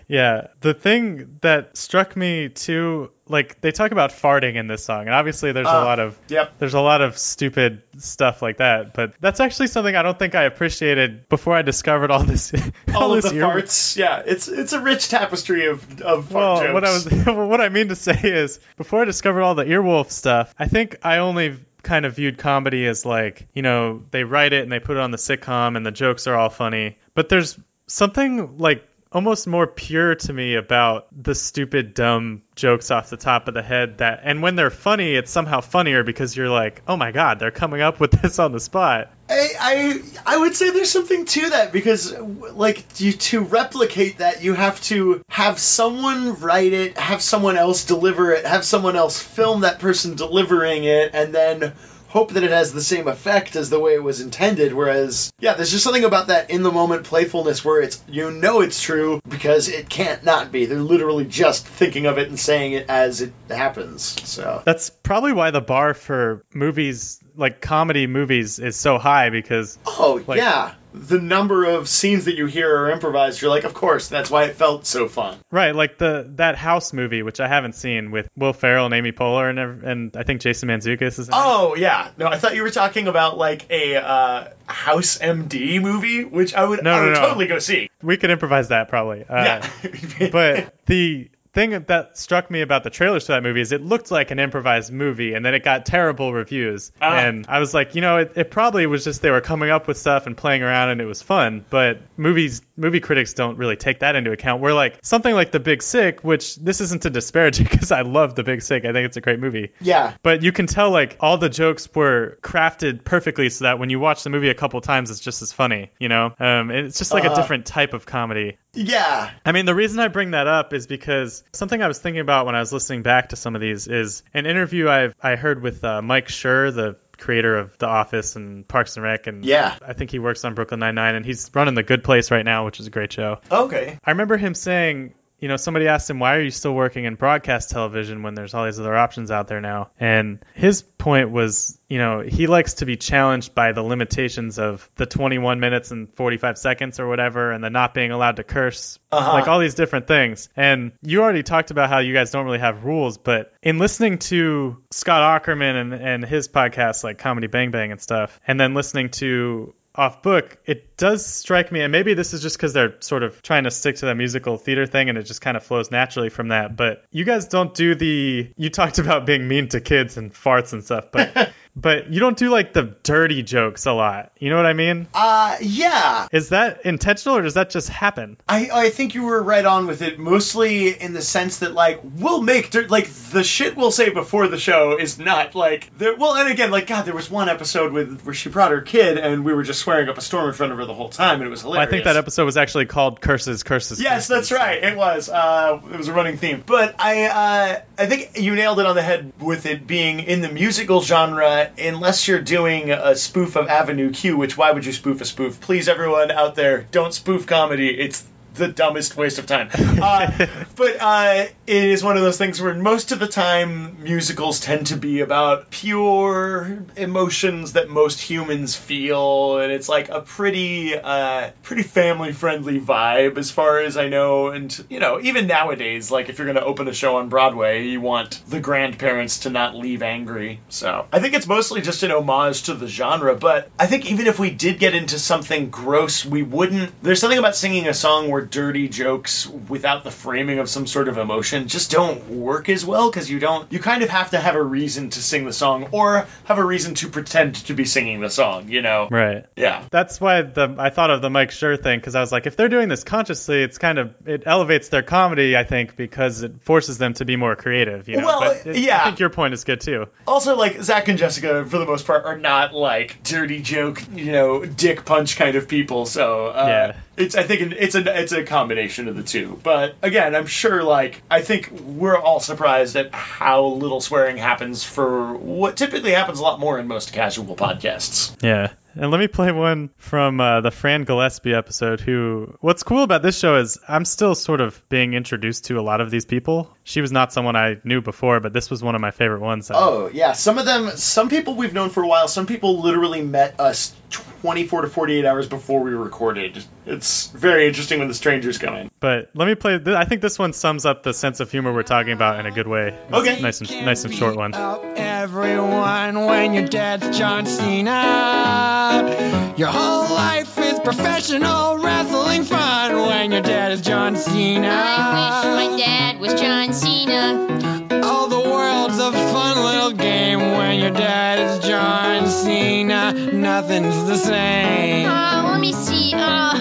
yeah, the thing that struck me too, like they talk about farting in this song, and obviously there's a Ah, lot of Yep. there's a lot of stupid stuff like that, but that's actually something I don't think I appreciated before I discovered all this. All of this the ear- farts. Yeah, it's it's a rich tapestry of of fart Well, what I was what I mean to say is before I discovered all the earwolf stuff, I think I only kind of viewed comedy as like, you know, they write it and they put it on the sitcom and the jokes are all funny. But there's something like almost more pure to me about the stupid dumb jokes off the top of the head that and when they're funny it's somehow funnier because you're like oh my god they're coming up with this on the spot. I, I I would say there's something to that because like you to replicate that you have to have someone write it, have someone else deliver it, have someone else film that person delivering it, and then hope that it has the same effect as the way it was intended. Whereas yeah, there's just something about that in the moment playfulness where it's you know it's true because it can't not be. They're literally just thinking of it and saying it as it happens. So that's probably why the bar for movies like comedy movies is so high because oh Like, yeah. The number of scenes that you hear are improvised, you're like, of course, that's why it felt so fun. Right, like the that House movie, which I haven't seen, with Will Ferrell and Amy Poehler and and I think Jason Mantzoukas is. It. Oh yeah, no, I thought you were talking about like a uh, House MD movie, which I would, No, I no, would no. totally go see. we could improvise that probably. Uh, Yeah, but the thing that struck me about the trailers for that movie is it looked like an improvised movie and then it got terrible reviews. Ah. and i was like you know it, it probably was just they were coming up with stuff and playing around and it was fun but movies movie critics don't really take that into account. We're like something like the big sick which this isn't to disparage it because i love the big sick. I think it's a great movie. Yeah, but you can tell like all the jokes were crafted perfectly so that when you watch the movie a couple times it's just as funny you know? Um, it's just like a Uh. different type of comedy. Yeah. I mean, the reason I bring that up is because something I was thinking about when I was listening back to some of these is an interview I've I heard with uh, Mike Schur, the creator of The Office and Parks and Rec, and Yeah. I think he works on Brooklyn Nine Nine, and he's running The Good Place right now, which is a great show. Okay. I remember him saying, you know, somebody asked him, why are you still working in broadcast television when there's all these other options out there now? And his point was, you know, he likes to be challenged by the limitations of the 21 minutes and 45 seconds or whatever, and the not being allowed to curse, Uh-huh. like all these different things. And you already talked about how you guys don't really have rules, but in listening to Scott Aukerman and, and his podcast, like Comedy Bang Bang and stuff, and then listening to off book, it does strike me, and maybe this is just because they're sort of trying to stick to that musical theater thing and it just kind of flows naturally from that. But you guys don't do the. You talked about being mean to kids and farts and stuff, but. But you don't do like the dirty jokes a lot. You know what I mean? Uh, yeah. Is that intentional or does that just happen? I, I think you were right on with it, mostly in the sense that like we'll make dir- like the shit we'll say before the show is not like there. Well, and again, like God, there was one episode with where she brought her kid and we were just swearing up a storm in front of her the whole time, and it was hilarious. I think that episode was actually called Curses, Curses. Yes, Curses. that's right. It was. Uh, it was a running theme. But I, uh, I think you nailed it on the head with it being in the musical genre. Unless you're doing a spoof of Avenue Q, which why would you spoof a spoof? Please, everyone out there, don't spoof comedy. It's the dumbest waste of time. Uh, but uh, it is one of those things where most of the time musicals tend to be about pure emotions that most humans feel, and it's like a pretty, uh, pretty family-friendly vibe as far as I know. And you know, even nowadays, like if you're gonna open a show on Broadway, you want the grandparents to not leave angry. So I think it's mostly just an homage to the genre. But I think even if we did get into something gross, we wouldn't. There's something about singing a song where dirty jokes without the framing of some sort of emotion just don't work as well because you don't. You kind of have to have a reason to sing the song or have a reason to pretend to be singing the song. You know? Right. Yeah. That's why the I thought of the Mike Schur thing because I was like, if they're doing this consciously, it's kind of it elevates their comedy, I think, because it forces them to be more creative. You know. Well, but it- yeah. I think your point is good too. Also, like Zach and Jessica, for the most part, are not like dirty joke, you know, dick punch kind of people. So uh, Yeah. It's I think it's a it's a combination of the two. But again, I'm sure like I think we're all surprised at how little swearing happens for what typically happens a lot more in most casual podcasts. Yeah. And let me play one from uh, the Fran Gillespie episode. Who, what's cool about this show is I'm still sort of being introduced to a lot of these people. She was not someone I knew before, but this was one of my favorite ones. Oh yeah, some of them, some people we've known for a while. Some people literally met us 24 to 48 hours before we recorded. It's very interesting when the strangers come in. But let me play. Th- I think this one sums up the sense of humor we're talking about in a good way. It's Okay. Nice and nice and short one. Everyone when your dad's John Cena. Your whole life is professional wrestling fun when your dad is John Cena. I wish my dad was John Cena. All the world's a fun little game when your dad is John Cena. Nothing's the same. Uh, let me see. Uh,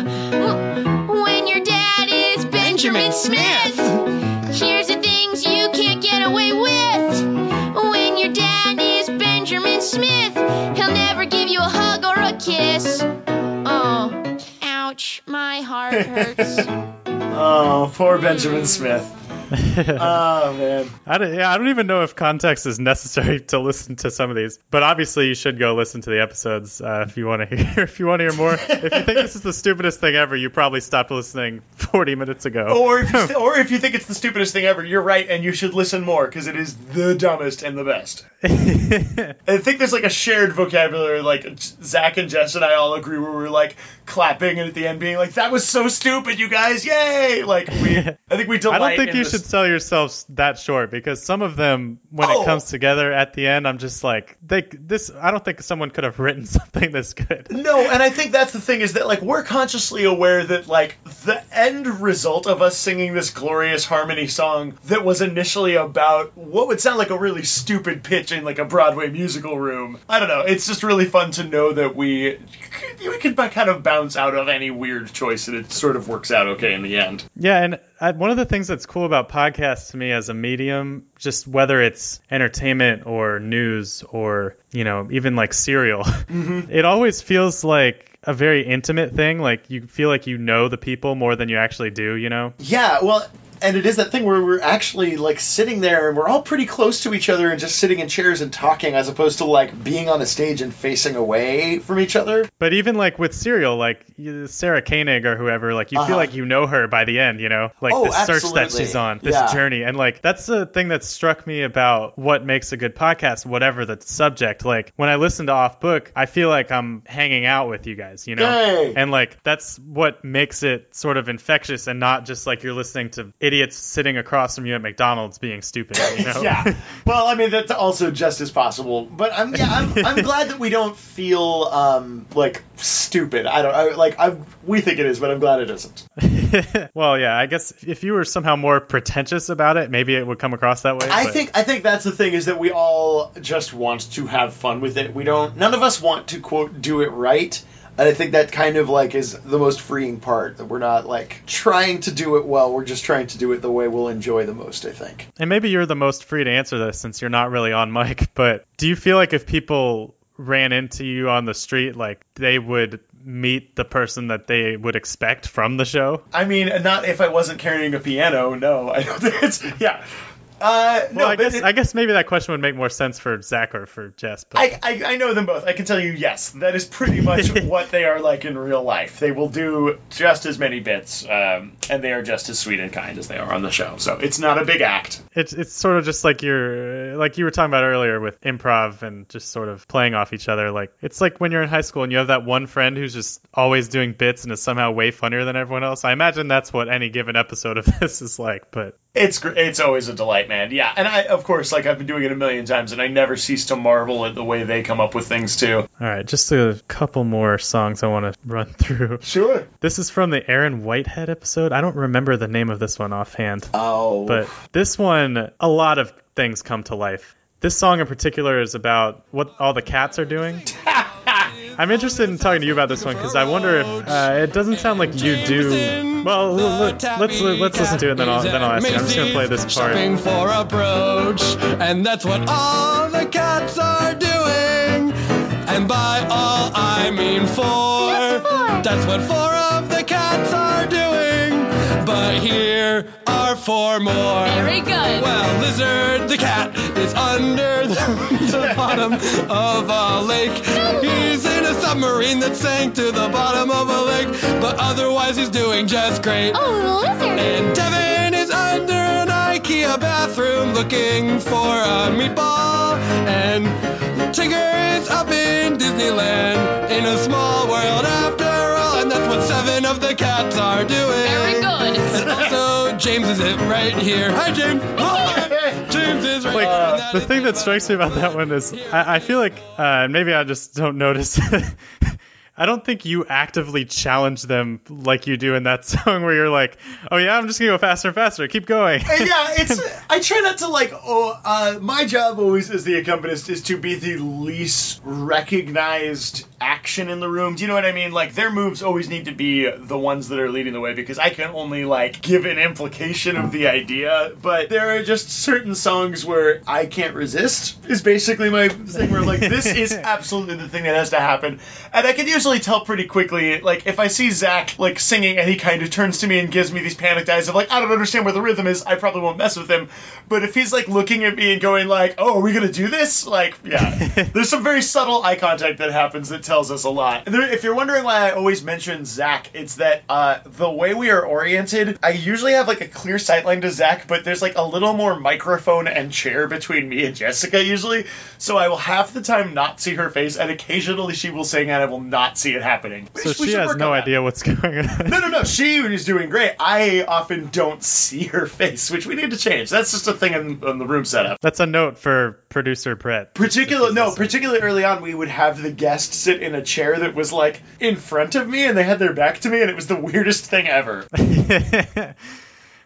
Benjamin Smith. Here's the things you can't get away with. When your dad is Benjamin Smith, he'll never give you a hug or a kiss. Oh, ouch, my heart hurts. Oh, poor Benjamin Smith. oh man. I don't, yeah, I don't even know if context is necessary to listen to some of these, but obviously you should go listen to the episodes uh, if you want to hear if you want to hear more. if you think this is the stupidest thing ever, you probably stopped listening 40 minutes ago. Or if, you, or if you think it's the stupidest thing ever, you're right, and you should listen more because it is the dumbest and the best. I think there's like a shared vocabulary, like Zach and Jess and I all agree, where we're like clapping and at the end being like, "That was so stupid, you guys! Yay!" Like we, I think we delight. I don't think in you this- should sell yourselves that short because some of them, when Oh. it comes together at the end, I'm just like, they this. I don't think someone could have written something this good. No, and I think that's the thing is that like we're consciously aware that like the end result of us singing this glorious harmony song that was initially about what would sound like a really stupid pitch in like a Broadway musical room. I don't know. It's just really fun to know that we we can kind of bounce out of any weird choice and it sort of works out okay in the end. Yeah, and I, one of the things that's cool about podcasts to me as a medium, just whether it's entertainment or news or you know even like serial, mm-hmm. it always feels like a very intimate thing. Like you feel like you know the people more than you actually do. You know. Yeah, well, and it is that thing where we're actually like sitting there and we're all pretty close to each other and just sitting in chairs and talking as opposed to like being on a stage and facing away from each other. But even like with Serial, like Sarah Koenig or whoever, like you Uh-huh. feel like you know her by the end, you know, like Oh, the search that she's on, this Yeah. journey, and like that's the thing that struck me about what makes a good podcast, whatever the subject. Like when I listen to Off Book, I feel like I'm hanging out with you guys, you know, Yay. and like that's what makes it sort of infectious and not just like you're listening to idiots sitting across from you at McDonald's being stupid, you know. yeah. Well, I mean that's also just as possible, but I'm yeah I'm, I'm glad that we don't feel um like stupid. I don't I, like I we think it is, but I'm glad it isn't. well, yeah, I guess if you were somehow more pretentious about it, maybe it would come across that way. I but- think I think that's the thing is that we all just want to have fun with it. We don't. None of us want to quote do it right. And I think that kind of like is the most freeing part that we're not like trying to do it well. We're just trying to do it the way we'll enjoy the most. I think. And maybe you're the most free to answer this since you're not really on mic, but do you feel like if people ran into you on the street, like they would meet the person that they would expect from the show? I mean, not if I wasn't carrying a piano. No, I don't think it's yeah. Uh, no, Well, I guess it- I guess maybe that question would make more sense for Zach or for Jess. But I, I, I know them both. I can tell you, yes, that is pretty much what they are like in real life. They will do just as many bits, um, and they are just as sweet and kind as they are on the show. So it's not a big act. it's it's sort of just like you're like you were talking about earlier with improv and just sort of playing off each other. Like it's like when you're in high school and you have that one friend who's just always doing bits and is somehow way funnier than everyone else. I imagine that's what any given episode of this is like. But It's it's always a delight, man. Yeah, and I of course like I've been doing it a million times, and I never cease to marvel at the way they come up with things too. all right, just a couple more songs I want to run through. Sure. This is from the Aaron Whitehead episode. I don't remember the name of this one offhand, Oh, but this one, a lot of things come to life. This song in particular is about what all the cats are doing. I'm interested in talking to you about this one because I wonder if uh, it doesn't sound like you do. Well, l- l- let's let's listen to it, and then I'll then I'll ask you. I'm just gonna play this part. Shopping for a brooch, and that's what all the cats are doing. And by all I mean four. That's what four of the cats are doing. But here four more. Very good. Well, Lizard the cat is under the, the bottom of a lake. He's in a submarine that sank to the bottom of a lake, but otherwise he's doing just great. Oh, lizard. And Devin is under an IKEA bathroom looking for a meatball. And Tigger is up in Disneyland in a small world after all. And that's what seven of the cats are doing. Very good. And also, James is it right here. Hi, James. James is right Like here. the thing that strikes me about that one is I, I feel like uh, maybe I just don't notice. I don't think you actively challenge them like you do in that song where you're like, "Oh yeah, I'm just gonna go faster and faster. Keep going." yeah, it's. I try not to like. Oh, uh, my job always as the accompanist is to be the least recognized action in the room. Do you know what I mean? Like their moves always need to be the ones that are leading the way because I can only like give an implication of the idea. But there are just certain songs where I can't resist. Is basically my thing. Where like this is absolutely the thing that has to happen, and I can usually usually tell pretty quickly. Like if I see Zach like singing and he kind of turns to me and gives me these panicked eyes of like I don't understand where the rhythm is, I probably won't mess with him. But if he's like looking at me and going like, "Oh, are we gonna do this?" Like, yeah, there's some very subtle eye contact that happens that tells us a lot. There, if you're wondering why I always mention Zach, it's that uh, the way we are oriented, I usually have like a clear sightline to Zach, but there's like a little more microphone and chair between me and Jessica usually, so I will half the time not see her face, and occasionally she will sing and I will not see it happening. So We she should has no idea what's going on. No, no, no. She is doing great. I often don't see her face, which we need to change. That's just a thing in, in the room setup. That's a note for producer Brett. Particular, no, particularly early on, we would have the guest sit in a chair that was like in front of me, and they had their back to me, and it was the weirdest thing ever.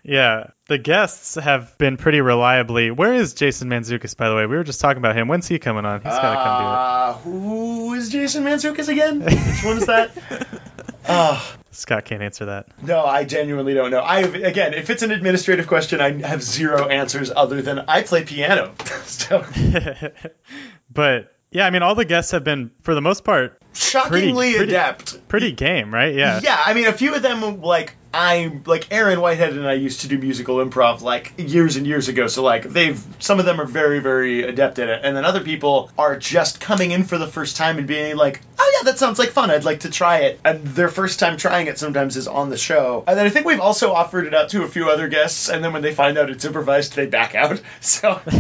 yeah, the guests have been pretty reliably. Where is Jason Mantzoukas, by the way? We were just talking about him. When's he coming on? He's got to come do it. Uh, who is Jason Mantzoukas again? Which one is that? Oh. Scott can't answer that. no, I genuinely don't know. I again, if it's an administrative question, I have zero answers other than I play piano. so, but yeah, I mean, all the guests have been, for the most part, shockingly pretty- adept. pretty game, right? Yeah. Yeah, I mean, a few of them like I like Aaron Whitehead and I used to do musical improv like years and years ago. So like they've some of them are very very adept at it, and then other people are just coming in for the first time and being like, oh yeah, that sounds like fun. I'd like to try it. And their first time trying it sometimes is on the show. And then I think we've also offered it out to a few other guests, and then when they find out it's improvised, they back out. So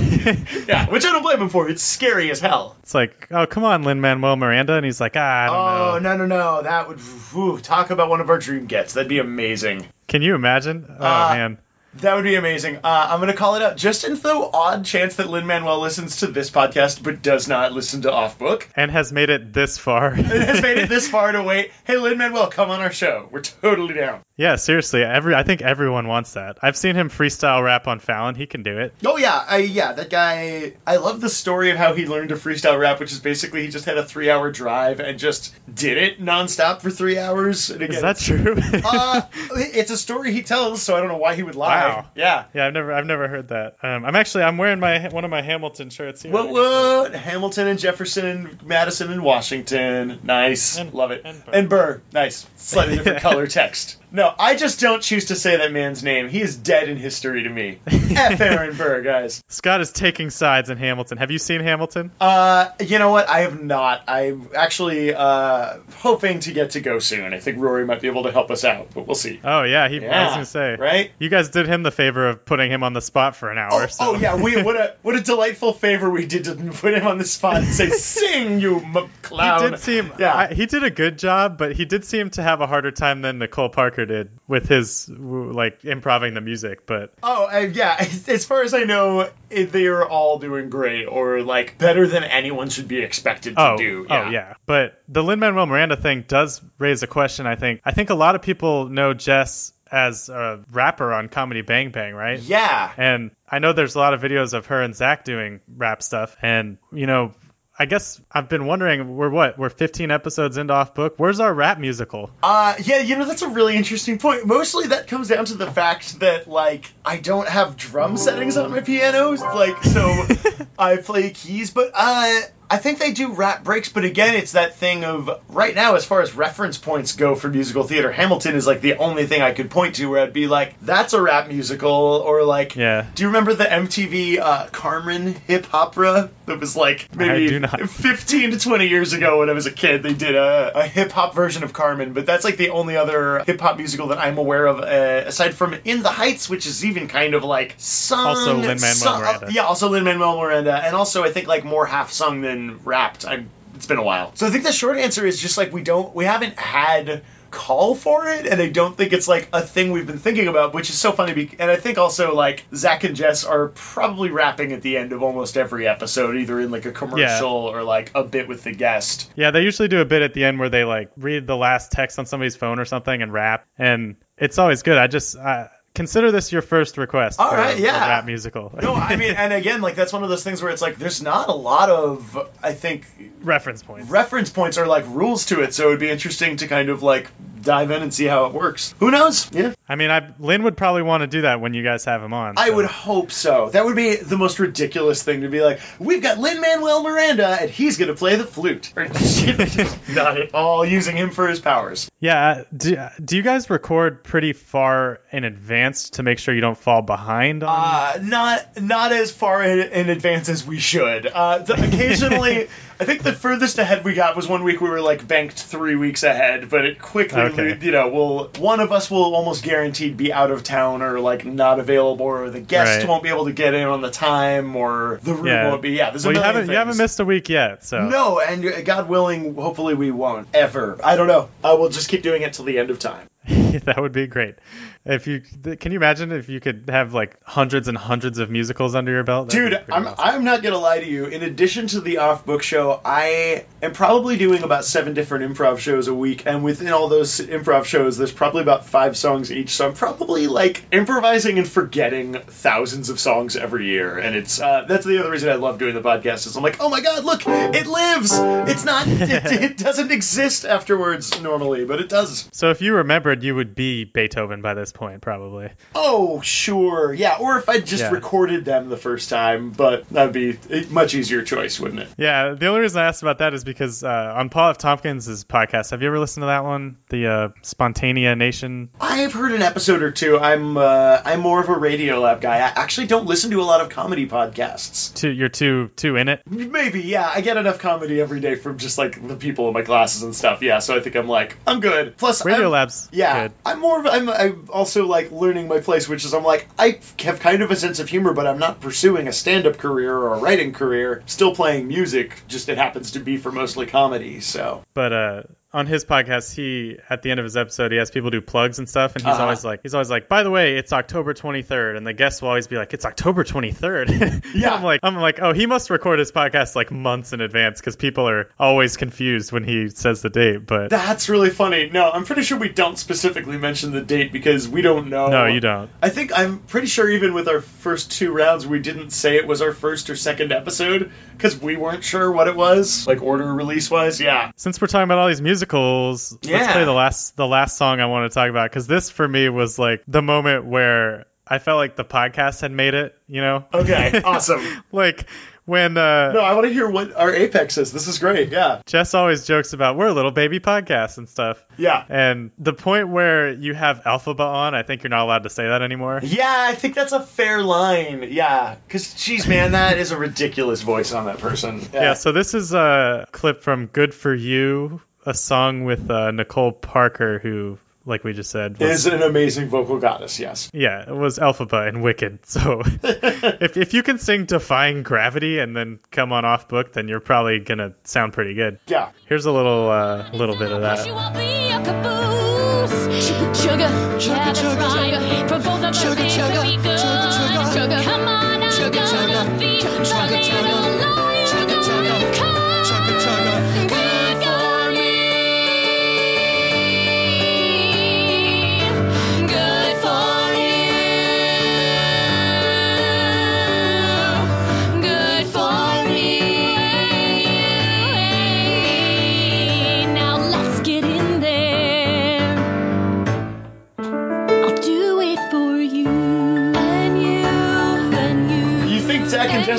yeah, which I don't blame them for. It's scary as hell. It's like, oh, come on, Lin Manuel Miranda. And he's like, ah, I don't Oh know. no no no! That would whew, talk about one of our dream gets. That'd be amazing. Can you imagine? Oh, Uh, man. That would be amazing. Uh, I'm gonna call it out just in the odd chance that Lin Manuel listens to this podcast but does not listen to Off Book. And has made it this far. And has made it this far to wait. Hey, Lin Manuel, come on our show. We're totally down. yeah, seriously. Every I think everyone wants that. I've seen him freestyle rap on Fallon. He can do it. Oh yeah, I, yeah, that guy. I love the story of how he learned to freestyle rap, which is basically he just had a three-hour drive and just did it nonstop for three hours. And again, Is that true? uh, it's a story he tells, so I don't know why he would lie. Wow. Yeah. yeah, I've never I've never heard that. Um, I'm actually I'm wearing my one of my Hamilton shirts here. What what? Hamilton and Jefferson and Madison and Washington. Nice. And- Love it. and Burr. And Burr. Nice. Slightly different color text. No, I just don't choose to say that man's name. He is dead in history to me. F. Aaron Burr, guys. Scott is taking sides in Hamilton. Have you seen Hamilton? Uh, you know what? I have not. I'm actually uh, hoping to get to go soon. I think Rory might be able to help us out, but we'll see. Oh yeah, he I was gonna say. right? You guys did him the favor of putting him on the spot for an hour. Oh, so. oh yeah, we what a what a delightful favor we did to put him on the spot and say, "Sing, you m- clown." He did seem, yeah. I, he did a good job, but he did seem to have a harder time than Nicole Parker did with his like improving the music. But Oh, uh, yeah. As far as I know, they are all doing great, or like better than anyone should be expected to oh, do. oh yeah. But the Lin Manuel Miranda thing does raise a question. I think. I think a lot of people know Jess as a rapper on Comedy Bang Bang, right? Yeah. And I know there's a lot of videos of her and Zach doing rap stuff. And, you know, I guess I've been wondering, we're what? We're 15 episodes into Off Book. Where's our rap musical? Uh, yeah, you know, that's a really interesting point. Mostly that comes down to the fact that, like, I don't have drum settings on my pianos. Like, so I play keys, but, uh, I think they do rap breaks, but again, it's that thing of right now, as far as reference points go for musical theater, Hamilton is like the only thing I could point to where I'd be like, that's a rap musical, or like, Yeah. Do you remember the MTV uh, Carmen Hip Hopera that was like maybe 15 to 20 years ago when I was a kid? They did a, a hip hop version of Carmen, but that's like the only other hip hop musical that I'm aware of, uh, aside from In the Heights, which is even kind of like sung. Also Lin-Manuel sung- Miranda. yeah, also Lin Manuel Miranda, and also I think like more half sung than rapped. I'm, it's been a while. So I think the short answer is just like we don't, we haven't had call for it and i don't think it's like a thing we've been thinking about which is so funny be- and i think also like zach and jess are probably rapping at the end of almost every episode either in like a commercial or like a bit with the guest Yeah, they usually do a bit at the end where they like read the last text on somebody's phone or something and rap. And it's always good. I just, uh, consider this your first request. All for right, yeah. rap musical. no i mean and again like that's one of those things where it's like there's not a lot of i think reference points. reference points are like rules to it so it would be interesting to kind of like dive in and see how it works. Who knows? Yeah. I mean, I Lin would probably want to do that when you guys have him on. I so. would hope so. That would be the most ridiculous thing to be like, we've got Lin Manuel Miranda and he's going to play the flute. Not at all using him for his powers. Yeah. Do, do you guys record pretty far in advance to make sure you don't fall behind? On... Uh, not not as far in, in advance as we should. Uh, th- occasionally, I think the furthest ahead we got was one week we were like banked three weeks ahead, but it quickly, Okay. you know, will one of us will almost guaranteed be out of town or like not available, or the guest Right. won't be able to get in on the time, or the room yeah. won't be. Yeah, there's a well, you haven't you haven't missed a week yet, so No, and God willing, hopefully we won't ever. I don't know. I will just keep doing it till the end of time. that would be great. If you can you imagine if you could have like hundreds and hundreds of musicals under your belt? That'd Dude, I'm, awesome. I'm not gonna lie to you. In addition to the off book show, I am probably doing about seven different improv shows a week, and within all those improv shows, there's probably about five songs each. So I'm probably like improvising and forgetting thousands of songs every year, and it's uh, that's the other reason I love doing the podcast. Is I'm like, oh my god, look, it lives. It's not. It, it doesn't exist afterwards normally, but it does. So if you remembered, you would be Beethoven by this point, probably. Oh, sure. Yeah, or if I just Yeah. recorded them the first time, but that'd be a much easier choice, wouldn't it? Yeah, the only reason I asked about that is because uh, on Paul F. Tompkins' podcast, have you ever listened to that one, the uh, Spontaneanation? I've heard an episode or two. I'm uh, I'm more of a Radiolab guy. I actually don't listen to a lot of comedy podcasts. Two, you're too too in it. Maybe, yeah. I get enough comedy every day from just like the people in my classes and stuff. Yeah, so I think I'm like I'm good. Plus, Radio I'm, Lab's Yeah, good. I'm more of I'm, I'm also like learning my place, which is I'm like I have kind of a sense of humor, but I'm not pursuing a stand-up career or a writing career. Still playing music, just it happens to be for mostly comedy. So But uh, on his podcast, he at the end of his episode, he has people do plugs and stuff, and he's Uh-huh. always like, he's always like, by the way, it's October 23rd, and the guests will always be like, it's October 23rd. Yeah. I'm like, I'm like, oh, he must record his podcast like months in advance because people are always confused when he says the date. But that's really funny. No, I'm pretty sure we don't specifically mention the date because we don't know. no, you don't. I think I'm pretty sure even with our first two rounds, we didn't say it was our first or second episode because we weren't sure what it was, like order release wise. Yeah. Since we're talking about all these musicals, let's play the last the last song I want to talk about because this for me was like the moment where I felt like the podcast had made it. You know? Okay. awesome. like when uh, No, I want to hear what our apex is. This is great. Yeah. Jess always jokes about we're a little baby podcast and stuff. Yeah. And the point where you have Elphaba on, I think you're not allowed to say that anymore. Yeah, I think that's a fair line. Yeah, because geez, man, that is a ridiculous voice on that person. Yeah, so this is a clip from Good For You, a song with uh, Nicole Parker, who, like we just said, was, is an amazing vocal goddess. Yes. yeah, it was Elphaba and Wicked. So if, if you can sing Defying Gravity and then come on off book, then you're probably going to sound pretty good. Yeah. Here's a little uh, little bit of She that.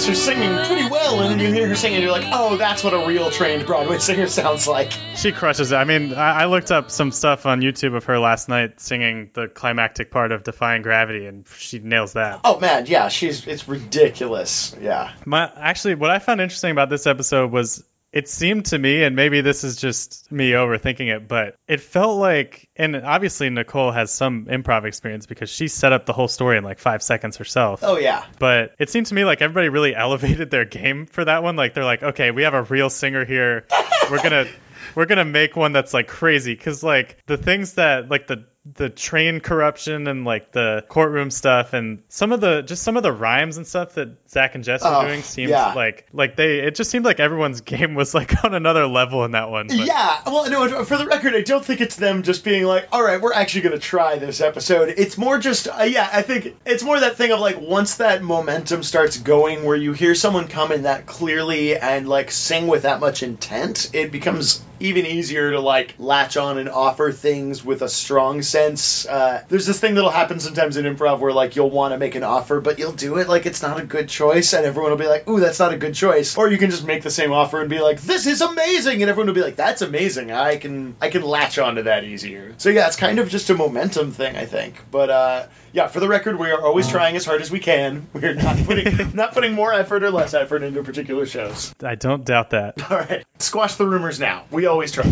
And singing pretty well, and then you hear her singing, and you're like, oh, that's what a real trained Broadway singer sounds like. She crushes it. I mean, I, I looked up some stuff on YouTube of her last night singing the climactic part of Defying Gravity, and she nails that. Oh man, yeah, she's it's ridiculous. Yeah. My actually, what I found interesting about this episode was it seemed to me, and maybe this is just me overthinking it, but it felt like, and obviously Nicole has some improv experience because she set up the whole story in like five seconds herself. Oh yeah. But it seemed to me like everybody really elevated their game for that one. Like they're like, okay, we have a real singer here. We're gonna we're gonna make one that's like crazy because like the things that like the the train corruption and like the courtroom stuff and some of the just some of the rhymes and stuff that Zach and Jess Oh, are doing seems yeah. like like they it just seemed like everyone's game was like on another level in that one. But Yeah, well, no, for the record, I don't think it's them just being like, all right, we're actually going to try this episode. It's more just, uh, yeah, I think it's more that thing of like, once that momentum starts going where you hear someone come in that clearly and like sing with that much intent, it becomes even easier to like latch on and offer things with a strong sense. Uh, there's this thing that'll happen sometimes in improv where like you'll want to make an offer, but you'll do it like it's not a good choice, and everyone will be like, ooh, that's not a good choice. Or you can just make the same offer and be like, this is amazing, and everyone will be like, that's amazing. I can I can latch onto that easier. So yeah, it's kind of just a momentum thing, I think. But uh, yeah, for the record, we are always trying as hard as we can. We're not putting not putting more effort or less effort into particular shows. I don't doubt that. All right, squash the rumors now. We always try.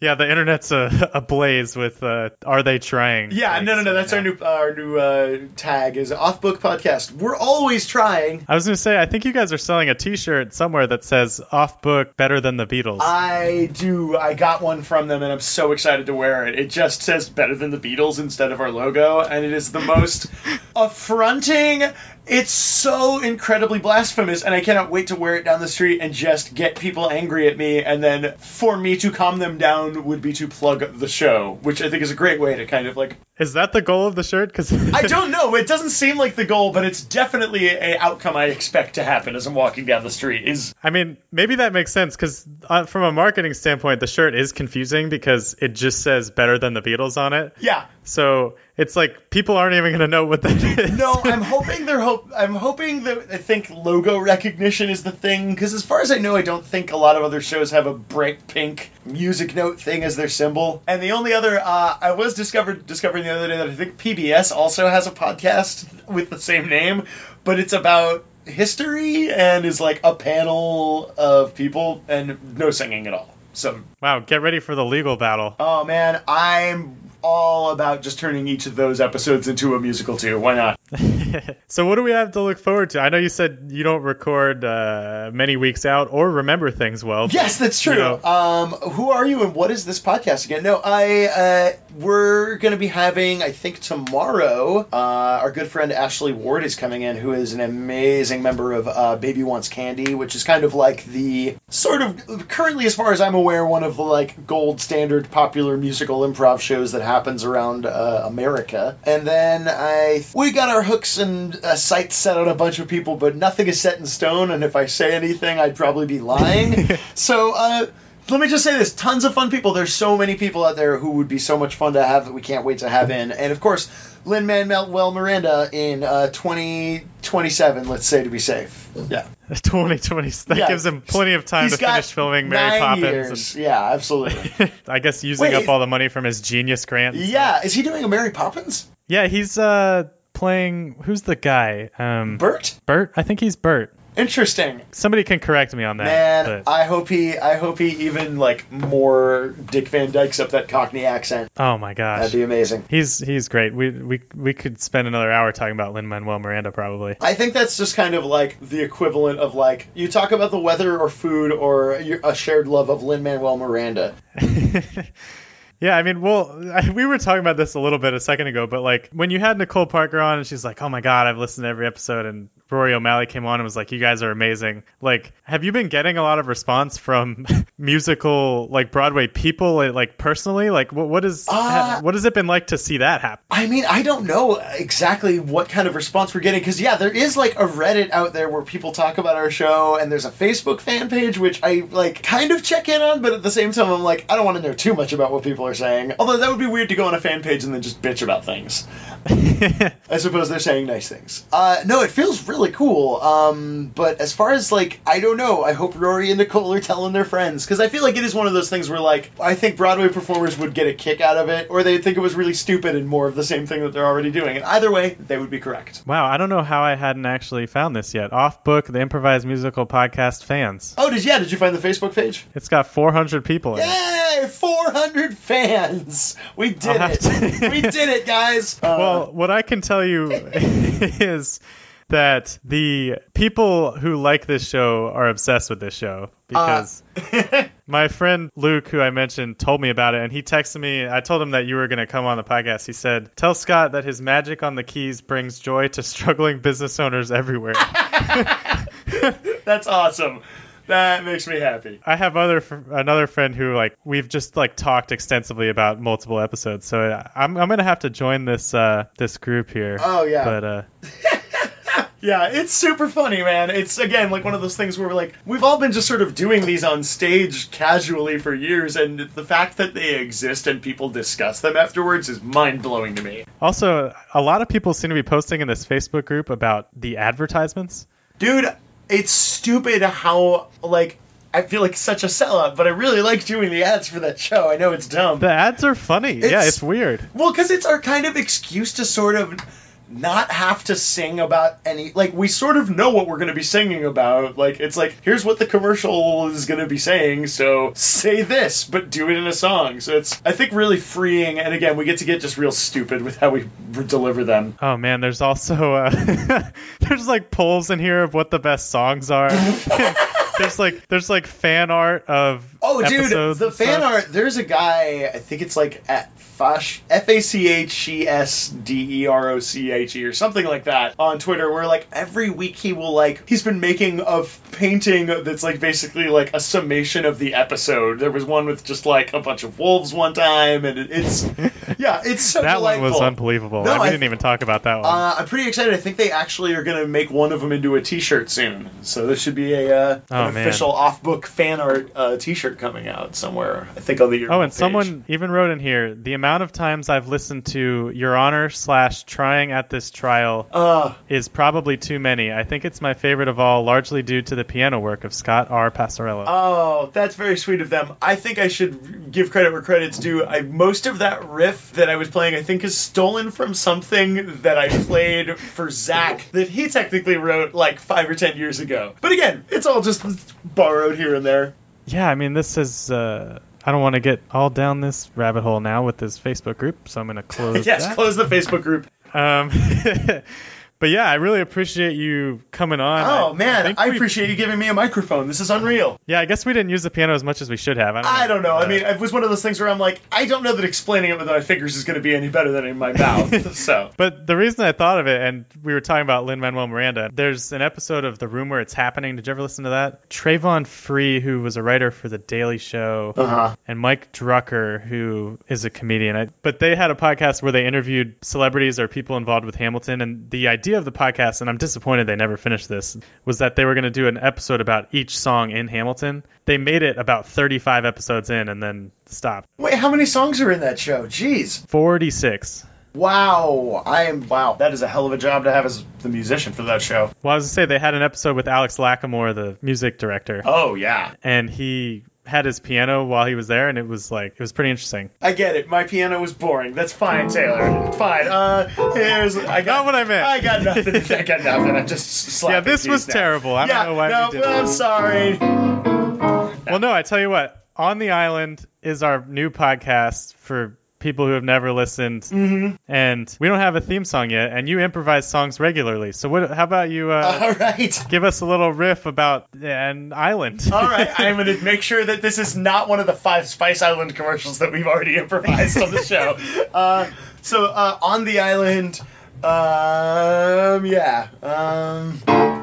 yeah, the internet's a ablaze with uh, are they trying? Yeah, no, no, no. That's our new our new uh, tag is off book podcast. We're always trying. I was gonna say, I think you guys are selling a T-shirt somewhere that says "Off Book Better Than the Beatles." I do. I got one from them, and I'm so excited to wear it. It just says "better than the Beatles" instead of our logo, and it is the most affronting. It's so incredibly blasphemous, and I cannot wait to wear it down the street and just get people angry at me. And then for me to calm them down would be to plug the show, which I think is a great way to kind of like Is that the goal of the shirt? Because I don't know. It doesn't seem like the goal, but it's definitely a outcome I expect to happen as I'm walking down the street. Is I mean, maybe that makes sense because uh, from a marketing standpoint, the shirt is confusing because it just says "Better Than the Beatles" on it. yeah. So it's like people aren't even gonna know what that is. No, I'm hoping they're hope. I'm hoping that I think logo recognition is the thing because as far as I know, I don't think a lot of other shows have a bright pink music note thing as their symbol. And the only other uh, I was discovered discovering the other day that I think PBS also has a podcast with the same name, but it's about history and is like a panel of people and no singing at all. So Wow, get ready for the legal battle. Oh man, I'm all about just turning each of those episodes into a musical too. Why not? so what do we have to look forward to? I know you said you don't record uh, many weeks out or remember things well. but, Yes, that's true. you know, Um, who are you and what is this podcast again? No, I uh, we're gonna be having I think tomorrow. Uh, our good friend Ashley Ward is coming in, who is an amazing member of uh, Baby Wants Candy, which is kind of like the sort of currently, as far as I'm aware, one of the like gold standard popular musical improv shows that happens around uh, America. And then I we got our hooks and uh, sights set on a bunch of people, but nothing is set in stone. And if I say anything, I'd probably be lying. so. Uh, let me just say this tons of fun people there's so many people out there who would be so much fun to have that we can't wait to have in and of course Lin Manuel Miranda in uh, 2027 let's say to be safe yeah 2020. That Yeah. gives him plenty of time He's to finish filming Mary Poppins. years. yeah absolutely I guess using Wait, up all the money from his genius grant. yeah is he doing a mary poppins Yeah, he's uh playing. Who's the guy? Um, bert Bert. I think he's Bert. interesting Somebody can correct me on that. man but- i hope he i hope he even like more dick van dykes up that cockney accent oh my gosh. that'd be amazing He's he's great. We we we could spend another hour talking about Lin Manuel Miranda probably. I think that's just kind of like the equivalent of like you talk about the weather or food or a shared love of Lin Manuel Miranda. Yeah, I mean, well, we were talking about this a little bit a second ago, but like when you had Nicole Parker on and she's like, "Oh my God, I've listened to every episode," and Rory O'Malley came on and was like, "You guys are amazing." Like, have you been getting a lot of response from musical like Broadway people, like- personally? Like, what what is Uh, what has it been like to see that happen? I mean, I don't know exactly what kind of response we're getting because yeah, there is like a Reddit out there where people talk about our show, and there's a Facebook fan page which I like kind of check in on, but at the same time I'm like I don't want to know too much about what people are saying. Although that would be weird to go on a fan page and then just bitch about things. I suppose they're saying nice things. Uh, no, it feels really cool. Um, but as far as like, I don't know. I hope Rory and Nicole are telling their friends because I feel like it is one of those things where like I think Broadway performers would get a kick out of it, or they'd think it was really stupid and more of the same thing that they're already doing. And either way, they would be correct. wow, I don't know how I hadn't actually found this yet. Off book, the improvised musical podcast fans. Oh, did yeah? Did you find the Facebook page? It's got 400 people in it. Yay! 400 fans. We did it. to- we did it, guys. Uh, Well, what I can tell you is that the people who like this show are obsessed with this show because my friend Luke, who I mentioned, told me about it, and he texted me. I told him that you were going to come on the podcast. He said, "Tell Scott that his magic on the keys brings joy to struggling business owners everywhere." That's awesome. That makes me happy. I have other another friend who like we've just like talked extensively about multiple episodes, so I'm I'm gonna have to join this uh this group here. Oh, yeah. but uh Yeah, it's super funny, man. It's again like one of those things where we're like, we've all been just sort of doing these on stage casually for years, and the fact that they exist and people discuss them afterwards is mind blowing to me. also a lot of people seem to be posting in this Facebook group about the advertisements. Dude, it's stupid how like I feel like such a sellout, but I really like doing the ads for that show. I know it's dumb. The ads are funny. yeah, It's- it's weird. Well, because it's our kind of excuse to sort of not have to sing about any. Like, we sort of know what we're going to be singing about. Like, it's like, here's what the commercial is going to be saying, so say this, but do it in a song. So it's, I think, really freeing. And again, we get to get just real stupid with how we deliver them. Oh man, there's also uh, there's like polls in here of what the best songs are. there's like there's like fan art of Oh, dude, the fan stuff. art. There's a guy. I think it's like at Fash F A C H E S D E R O C H E or something like that on Twitter. Where like every week he will like he's been making a painting that's like basically like a summation of the episode. There was one with just like a bunch of wolves one time, and it, it's yeah, it's so That one was unbelievable. No, we I- didn't even talk about that one. Uh, I'm pretty excited. I think they actually are going to make one of them into a T-shirt soon. So there should be a uh, Oh, an official off-book fan art uh, T-shirt coming out somewhere. I think on the Oh, and page. someone even wrote in here the amount of times I've listened to Your Honor slash trying at this trial Uh, is probably too many. I think it's my favorite of all, largely due to the piano work of Scott R. Passarella. oh, that's very sweet of them. I think I should give credit where credit's due. I, most of that riff that I was playing, I think, is stolen from something that I played for Zach that he technically wrote like five or ten years ago. But again, it's all just borrowed here and there. yeah, I mean, this is. Uh, I don't want to get all down this rabbit hole now with this Facebook group, so I'm going to close yes, that. close the Facebook group. Um, but yeah, I really appreciate you coming on. Oh man, think I we- appreciate you giving me a microphone. This is unreal. Yeah, I guess we didn't use the piano as much as we should have. I don't know. I don't know. I Uh, mean, it was one of those things where I'm like, I don't know that explaining it with my fingers is going to be any better than in my mouth. so, But the reason I thought of it, and we were talking about Lin Manuel Miranda, there's an episode of The Room Where It's Happening. Did you ever listen to that? Travon Free, who was a writer for The Daily Show, uh-huh. and Mike Drucker, who is a comedian. I, but they had a podcast where they interviewed celebrities or people involved with Hamilton. And the idea of the podcast, and I'm disappointed they never finished this, was that they were going to do an episode about each song in Hamilton. They made it about 35 episodes in and then stopped. Wait, how many songs are in that show? Jeez. 46. Wow. I am. Wow. That is a hell of a job to have as the musician for that show. Well, I was going to say they had an episode with Alex Lacamoire, the music director. Oh yeah. and he had his piano while he was there, and it was like it was pretty interesting. I get it. My piano was boring. That's fine, Taylor. Fine. Uh, here's. I got Not what I meant. I got nothing. I got nothing. I'm just slapping Yeah, this was now. terrible. I don't yeah, know why no, we did I'm sorry. Well, no, I tell you what, on the island is our new podcast for people who have never listened, mm-hmm. and we don't have a theme song yet, and you improvise songs regularly. So, what? How about you uh, All right. give us a little riff about an island? All right, I'm to make sure that this is not one of the five Spice Island commercials that we've already improvised on the show. Uh, so uh, on the island, um, yeah, um,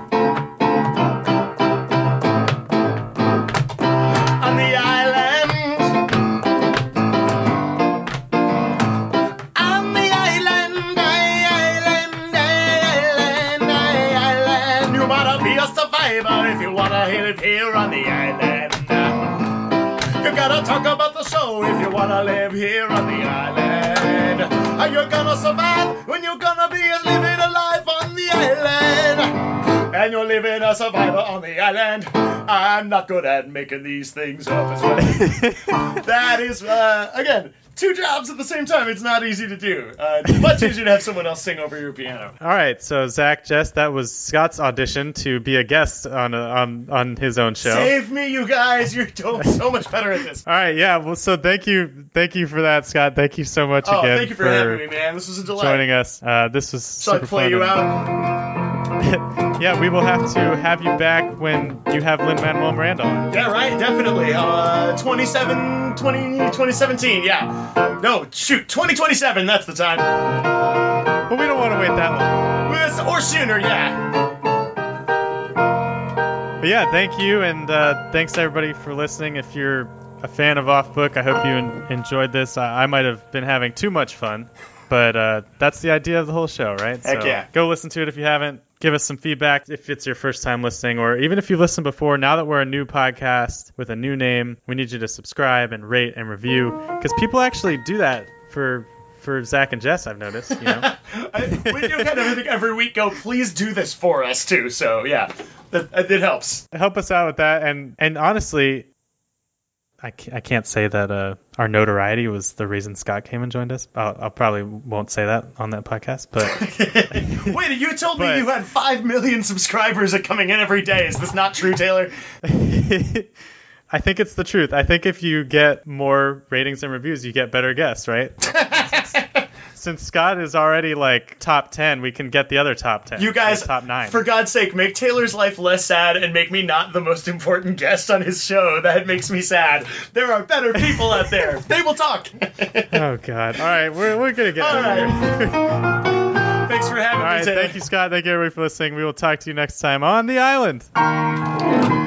gotta talk about the show if you wanna live here on the island. Are you gonna survive when you're gonna be living a life on the island? And you're living a survivor on the island. I'm not good at making these things up as well. that is, uh, again, two jobs at the same time. It's not easy to do. Uh, it's much easier to have someone else sing over your piano. All right, so Zach, Jess, that was Scott's audition to be a guest on a, on on his own show. Save me, you guys. You're doing so much better at this. All right, yeah. Well, so thank you, thank you for that, Scott. Thank you so much Oh, again thank you for, having me, man. This was a delight. joining us. Uh, this was Shall I play fun you out? yeah, we will have to have you back when you have Lin Manuel Miranda on. Yeah, right, definitely. Uh, 27, 20, 2017, yeah. No, shoot, 2027, that's the time. But we don't want to wait that long. Or sooner, yeah. But yeah, thank you, and uh, thanks everybody for listening. If you're a fan of Off Book, I hope you en- enjoyed this. I-, I might have been having too much fun, but uh, that's the idea of the whole show, right? Heck so yeah. Go listen to it if you haven't. Give us some feedback if it's your first time listening, or even if you've listened before. Now that we're a new podcast with a new name, we need you to subscribe and rate and review because people actually do that for for Zach and Jess. I've noticed. You know. I, we do kind of everything every week go, please do this for us, too. So, yeah, that, it helps. help us out with that and and honestly I can't, I can't say that uh, our notoriety was the reason Scott came and joined us. I'll, I'll probably won't say that on that podcast, but Wait, you told But- me you had 5 million subscribers are coming in every day. Is this not true, Taylor? I think it's the truth. I think if you get more ratings and reviews, you get better guests, right? Since Scott is already like top ten, we can get the other top ten. You guys, top nine. for God's sake, make Taylor's life less sad and make me not the most important guest on his show. That makes me sad. There are better people out there. They will talk. oh God! All right, we're we're gonna get All here. Thanks for having All me, right, Taylor. thank you, Scott. Thank you, everybody, for listening. We will talk to you next time on the island.